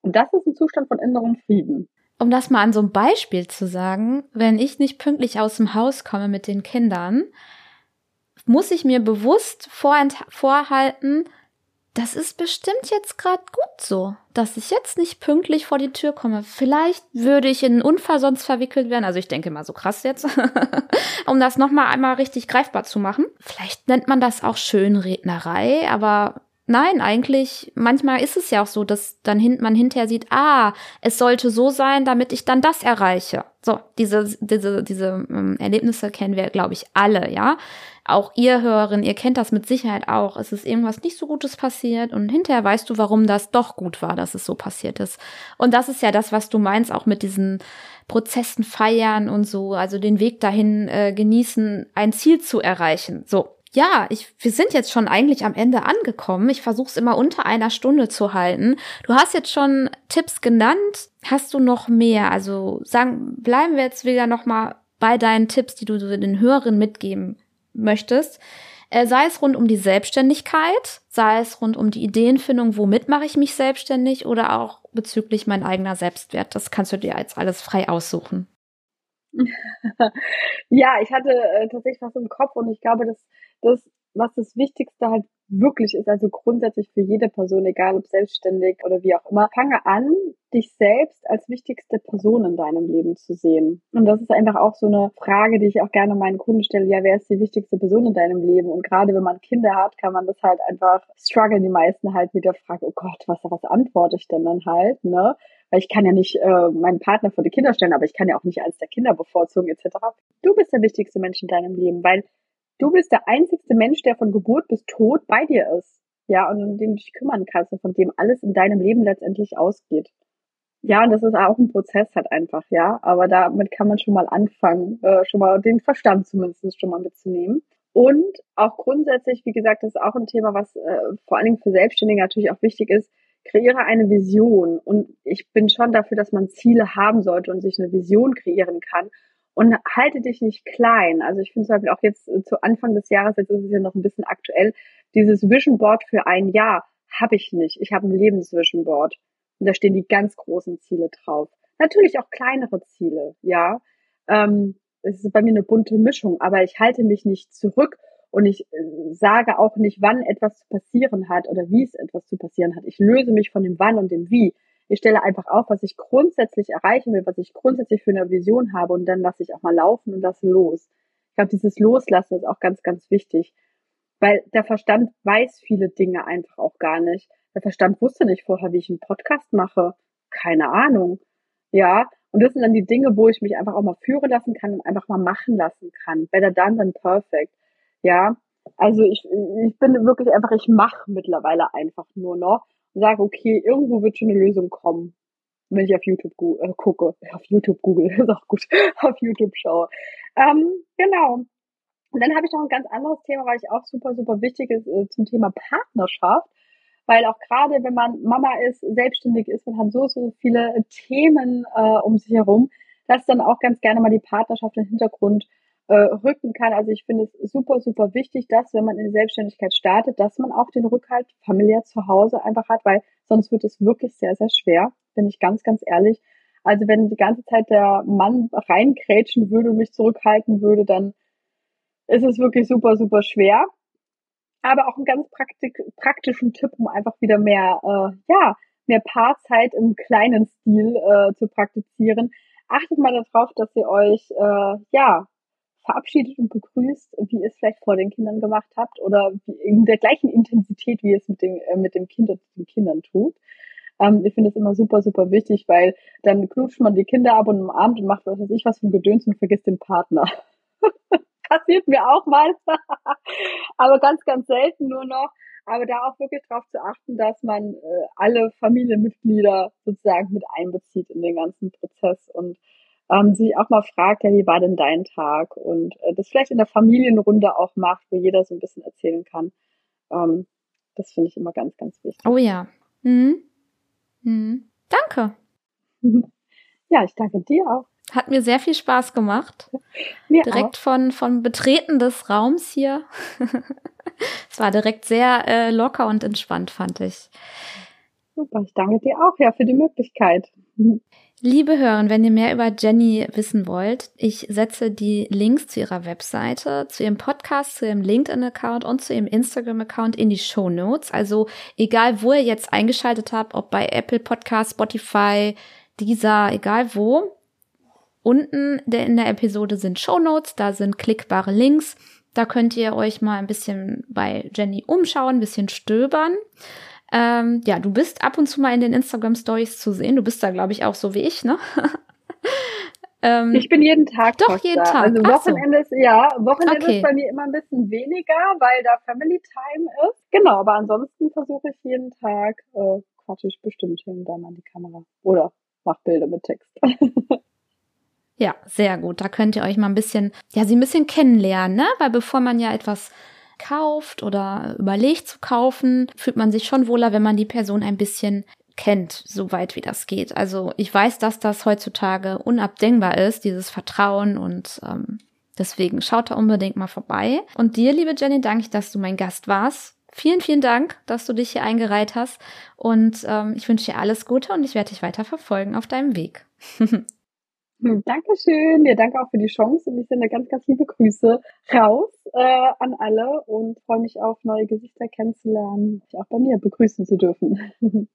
B: Und das ist ein Zustand von innerem Frieden.
A: Um das mal an so einem Beispiel zu sagen, wenn ich nicht pünktlich aus dem Haus komme mit den Kindern, muss ich mir bewusst vorhalten, das ist bestimmt jetzt gerade gut so, dass ich jetzt nicht pünktlich vor die Tür komme. Vielleicht würde ich in einen Unfall sonst verwickelt werden. Also ich denke mal so krass jetzt, um das nochmal einmal richtig greifbar zu machen. Vielleicht nennt man das auch Schönrednerei, aber Nein, eigentlich, manchmal ist es ja auch so, dass dann hin, man hinterher sieht, ah, es sollte so sein, damit ich dann das erreiche. So, diese, diese, diese ähm, Erlebnisse kennen wir, glaube ich, alle, ja. Auch ihr Hörerin, ihr kennt das mit Sicherheit auch. Es ist irgendwas nicht so Gutes passiert und hinterher weißt du, warum das doch gut war, dass es so passiert ist. Und das ist ja das, was du meinst, auch mit diesen Prozessen feiern und so, also den Weg dahin äh, genießen, ein Ziel zu erreichen. So, ja, ich, wir sind jetzt schon eigentlich am Ende angekommen. Ich versuche es immer unter einer Stunde zu halten. Du hast jetzt schon Tipps genannt. Hast du noch mehr? Also sagen, bleiben wir jetzt wieder noch mal bei deinen Tipps, die du den Hörern mitgeben möchtest. Äh, sei es rund um die Selbstständigkeit, sei es rund um die Ideenfindung, womit mache ich mich selbstständig oder auch bezüglich mein eigener Selbstwert. Das kannst du dir jetzt alles frei aussuchen.
B: ja, ich hatte äh, tatsächlich was im Kopf und ich glaube, dass das, was das Wichtigste halt wirklich ist, also grundsätzlich für jede Person, egal ob selbstständig oder wie auch immer, fange an, dich selbst als wichtigste Person in deinem Leben zu sehen. Und das ist einfach auch so eine Frage, die ich auch gerne meinen Kunden stelle. Ja, wer ist die wichtigste Person in deinem Leben? Und gerade wenn man Kinder hat, kann man das halt einfach strugglen die meisten halt mit der Frage, oh Gott, was, was antworte ich denn dann halt, ne? Weil ich kann ja nicht äh, meinen Partner vor die Kinder stellen, aber ich kann ja auch nicht eins der Kinder bevorzugen, etc. Du bist der wichtigste Mensch in deinem Leben, weil du bist der einzigste Mensch, der von Geburt bis Tod bei dir ist. Ja, und um den du dich kümmern kannst und von dem alles in deinem Leben letztendlich ausgeht. Ja, und das ist auch ein Prozess halt einfach, ja. Aber damit kann man schon mal anfangen, äh, schon mal den Verstand zumindest schon mal mitzunehmen. Und auch grundsätzlich, wie gesagt, das ist auch ein Thema, was äh, vor allen Dingen für Selbstständige natürlich auch wichtig ist. Kreiere eine Vision. Und ich bin schon dafür, dass man Ziele haben sollte und sich eine Vision kreieren kann und halte dich nicht klein. Also ich finde zum Beispiel auch jetzt äh, zu Anfang des Jahres, jetzt ist es ja noch ein bisschen aktuell, dieses Vision Board für ein Jahr habe ich nicht. Ich habe ein Lebensvision Board. Und da stehen die ganz großen Ziele drauf. Natürlich auch kleinere Ziele, ja. Ähm, es ist bei mir eine bunte Mischung, aber ich halte mich nicht zurück und ich äh, sage auch nicht, wann etwas zu passieren hat oder wie es etwas zu passieren hat. Ich löse mich von dem Wann und dem Wie. Ich stelle einfach auf, was ich grundsätzlich erreichen will, was ich grundsätzlich für eine Vision habe und dann lasse ich auch mal laufen und lasse los. Ich glaube, dieses Loslassen ist auch ganz, ganz wichtig, weil der Verstand weiß viele Dinge einfach auch gar nicht. Der Verstand wusste nicht vorher, wie ich einen Podcast mache. Keine Ahnung. Ja, und das sind dann die Dinge, wo ich mich einfach auch mal führen lassen kann und einfach mal machen lassen kann. Better done than perfect. Ja, also ich, ich bin wirklich einfach, ich mache mittlerweile einfach nur noch sage, okay, irgendwo wird schon eine Lösung kommen, wenn ich auf YouTube äh, gucke. Auf YouTube google, ist auch gut, auf YouTube schaue. Ähm, genau. Und dann habe ich noch ein ganz anderes Thema, weil ich auch super, super wichtig ist äh, zum Thema Partnerschaft. Weil auch gerade, wenn man Mama ist, selbstständig ist, man hat so, so viele Themen äh, um sich herum, dass dann auch ganz gerne mal die Partnerschaft in den Hintergrund äh, rücken kann. Also ich finde es super, super wichtig, dass, wenn man in die Selbstständigkeit startet, dass man auch den Rückhalt familiär zu Hause einfach hat, weil sonst wird es wirklich sehr, sehr schwer, bin ich ganz, ganz ehrlich. Also wenn die ganze Zeit der Mann reinkrätschen würde und mich zurückhalten würde, dann ist es wirklich super, super schwer. Aber auch einen ganz praktik praktischen Tipp, um einfach wieder mehr, äh, ja, mehr Paarzeit im kleinen Stil äh, zu praktizieren. Achtet mal darauf, dass ihr euch, äh, ja, verabschiedet und begrüßt, wie ihr es vielleicht vor den Kindern gemacht habt oder in der gleichen Intensität, wie ihr es mit, den, äh, mit dem Kind und den Kindern tut. Ähm, ich finde es immer super, super wichtig, weil dann knutscht man die Kinder ab und umarmt und macht was weiß ich was für ein Gedöns und vergisst den Partner. Passiert mir auch mal. Aber ganz, ganz selten nur noch. Aber da auch wirklich darauf zu achten, dass man äh, alle Familienmitglieder sozusagen mit einbezieht in den ganzen Prozess und ähm, sich auch mal fragt, ja, wie war denn dein Tag? Und äh, das vielleicht in der Familienrunde auch macht, wo jeder so ein bisschen erzählen kann. Ähm, das finde ich immer ganz, ganz wichtig.
A: Oh ja. Mhm. Mhm. Danke.
B: Ja, ich danke dir auch.
A: Hat mir sehr viel Spaß gemacht. Mir direkt auch. von von Betreten des Raums hier. es war direkt sehr äh, locker und entspannt, fand ich.
B: Super, ich danke dir auch ja für die Möglichkeit.
A: Liebe Hörer, wenn ihr mehr über Jenny wissen wollt, ich setze die Links zu ihrer Webseite, zu ihrem Podcast, zu ihrem LinkedIn-Account und zu ihrem Instagram-Account in die Show Notes. Also egal, wo ihr jetzt eingeschaltet habt, ob bei Apple Podcast, Spotify, dieser, egal wo. Unten in der Episode sind Show Notes, da sind klickbare Links. Da könnt ihr euch mal ein bisschen bei Jenny umschauen, ein bisschen stöbern. Ähm, ja, du bist ab und zu mal in den Instagram Stories zu sehen. Du bist da, glaube ich, auch so wie ich, ne?
B: ähm, ich bin jeden Tag.
A: Doch, jeden Tag.
B: Also Wochenende ist, ja, Wochenende okay. ist bei mir immer ein bisschen weniger, weil da Family Time ist. Genau, aber ansonsten versuche ich jeden Tag, äh, quatsch ich bestimmt hin dann an die Kamera. Oder mach Bilder mit Text.
A: ja, sehr gut. Da könnt ihr euch mal ein bisschen, ja, sie ein bisschen kennenlernen, ne? Weil bevor man ja etwas kauft oder überlegt zu kaufen, fühlt man sich schon wohler, wenn man die Person ein bisschen kennt, soweit wie das geht. Also ich weiß, dass das heutzutage unabdingbar ist, dieses Vertrauen und ähm, deswegen schaut da unbedingt mal vorbei. Und dir, liebe Jenny, danke ich, dass du mein Gast warst. Vielen, vielen Dank, dass du dich hier eingereiht hast und ähm, ich wünsche dir alles Gute und ich werde dich weiter verfolgen auf deinem Weg.
B: Hm, Dankeschön. Ja, danke auch für die Chance und ich sende ganz, ganz liebe Grüße raus äh, an alle und freue mich auf neue Gesichter kennenzulernen, dich auch bei mir begrüßen zu dürfen.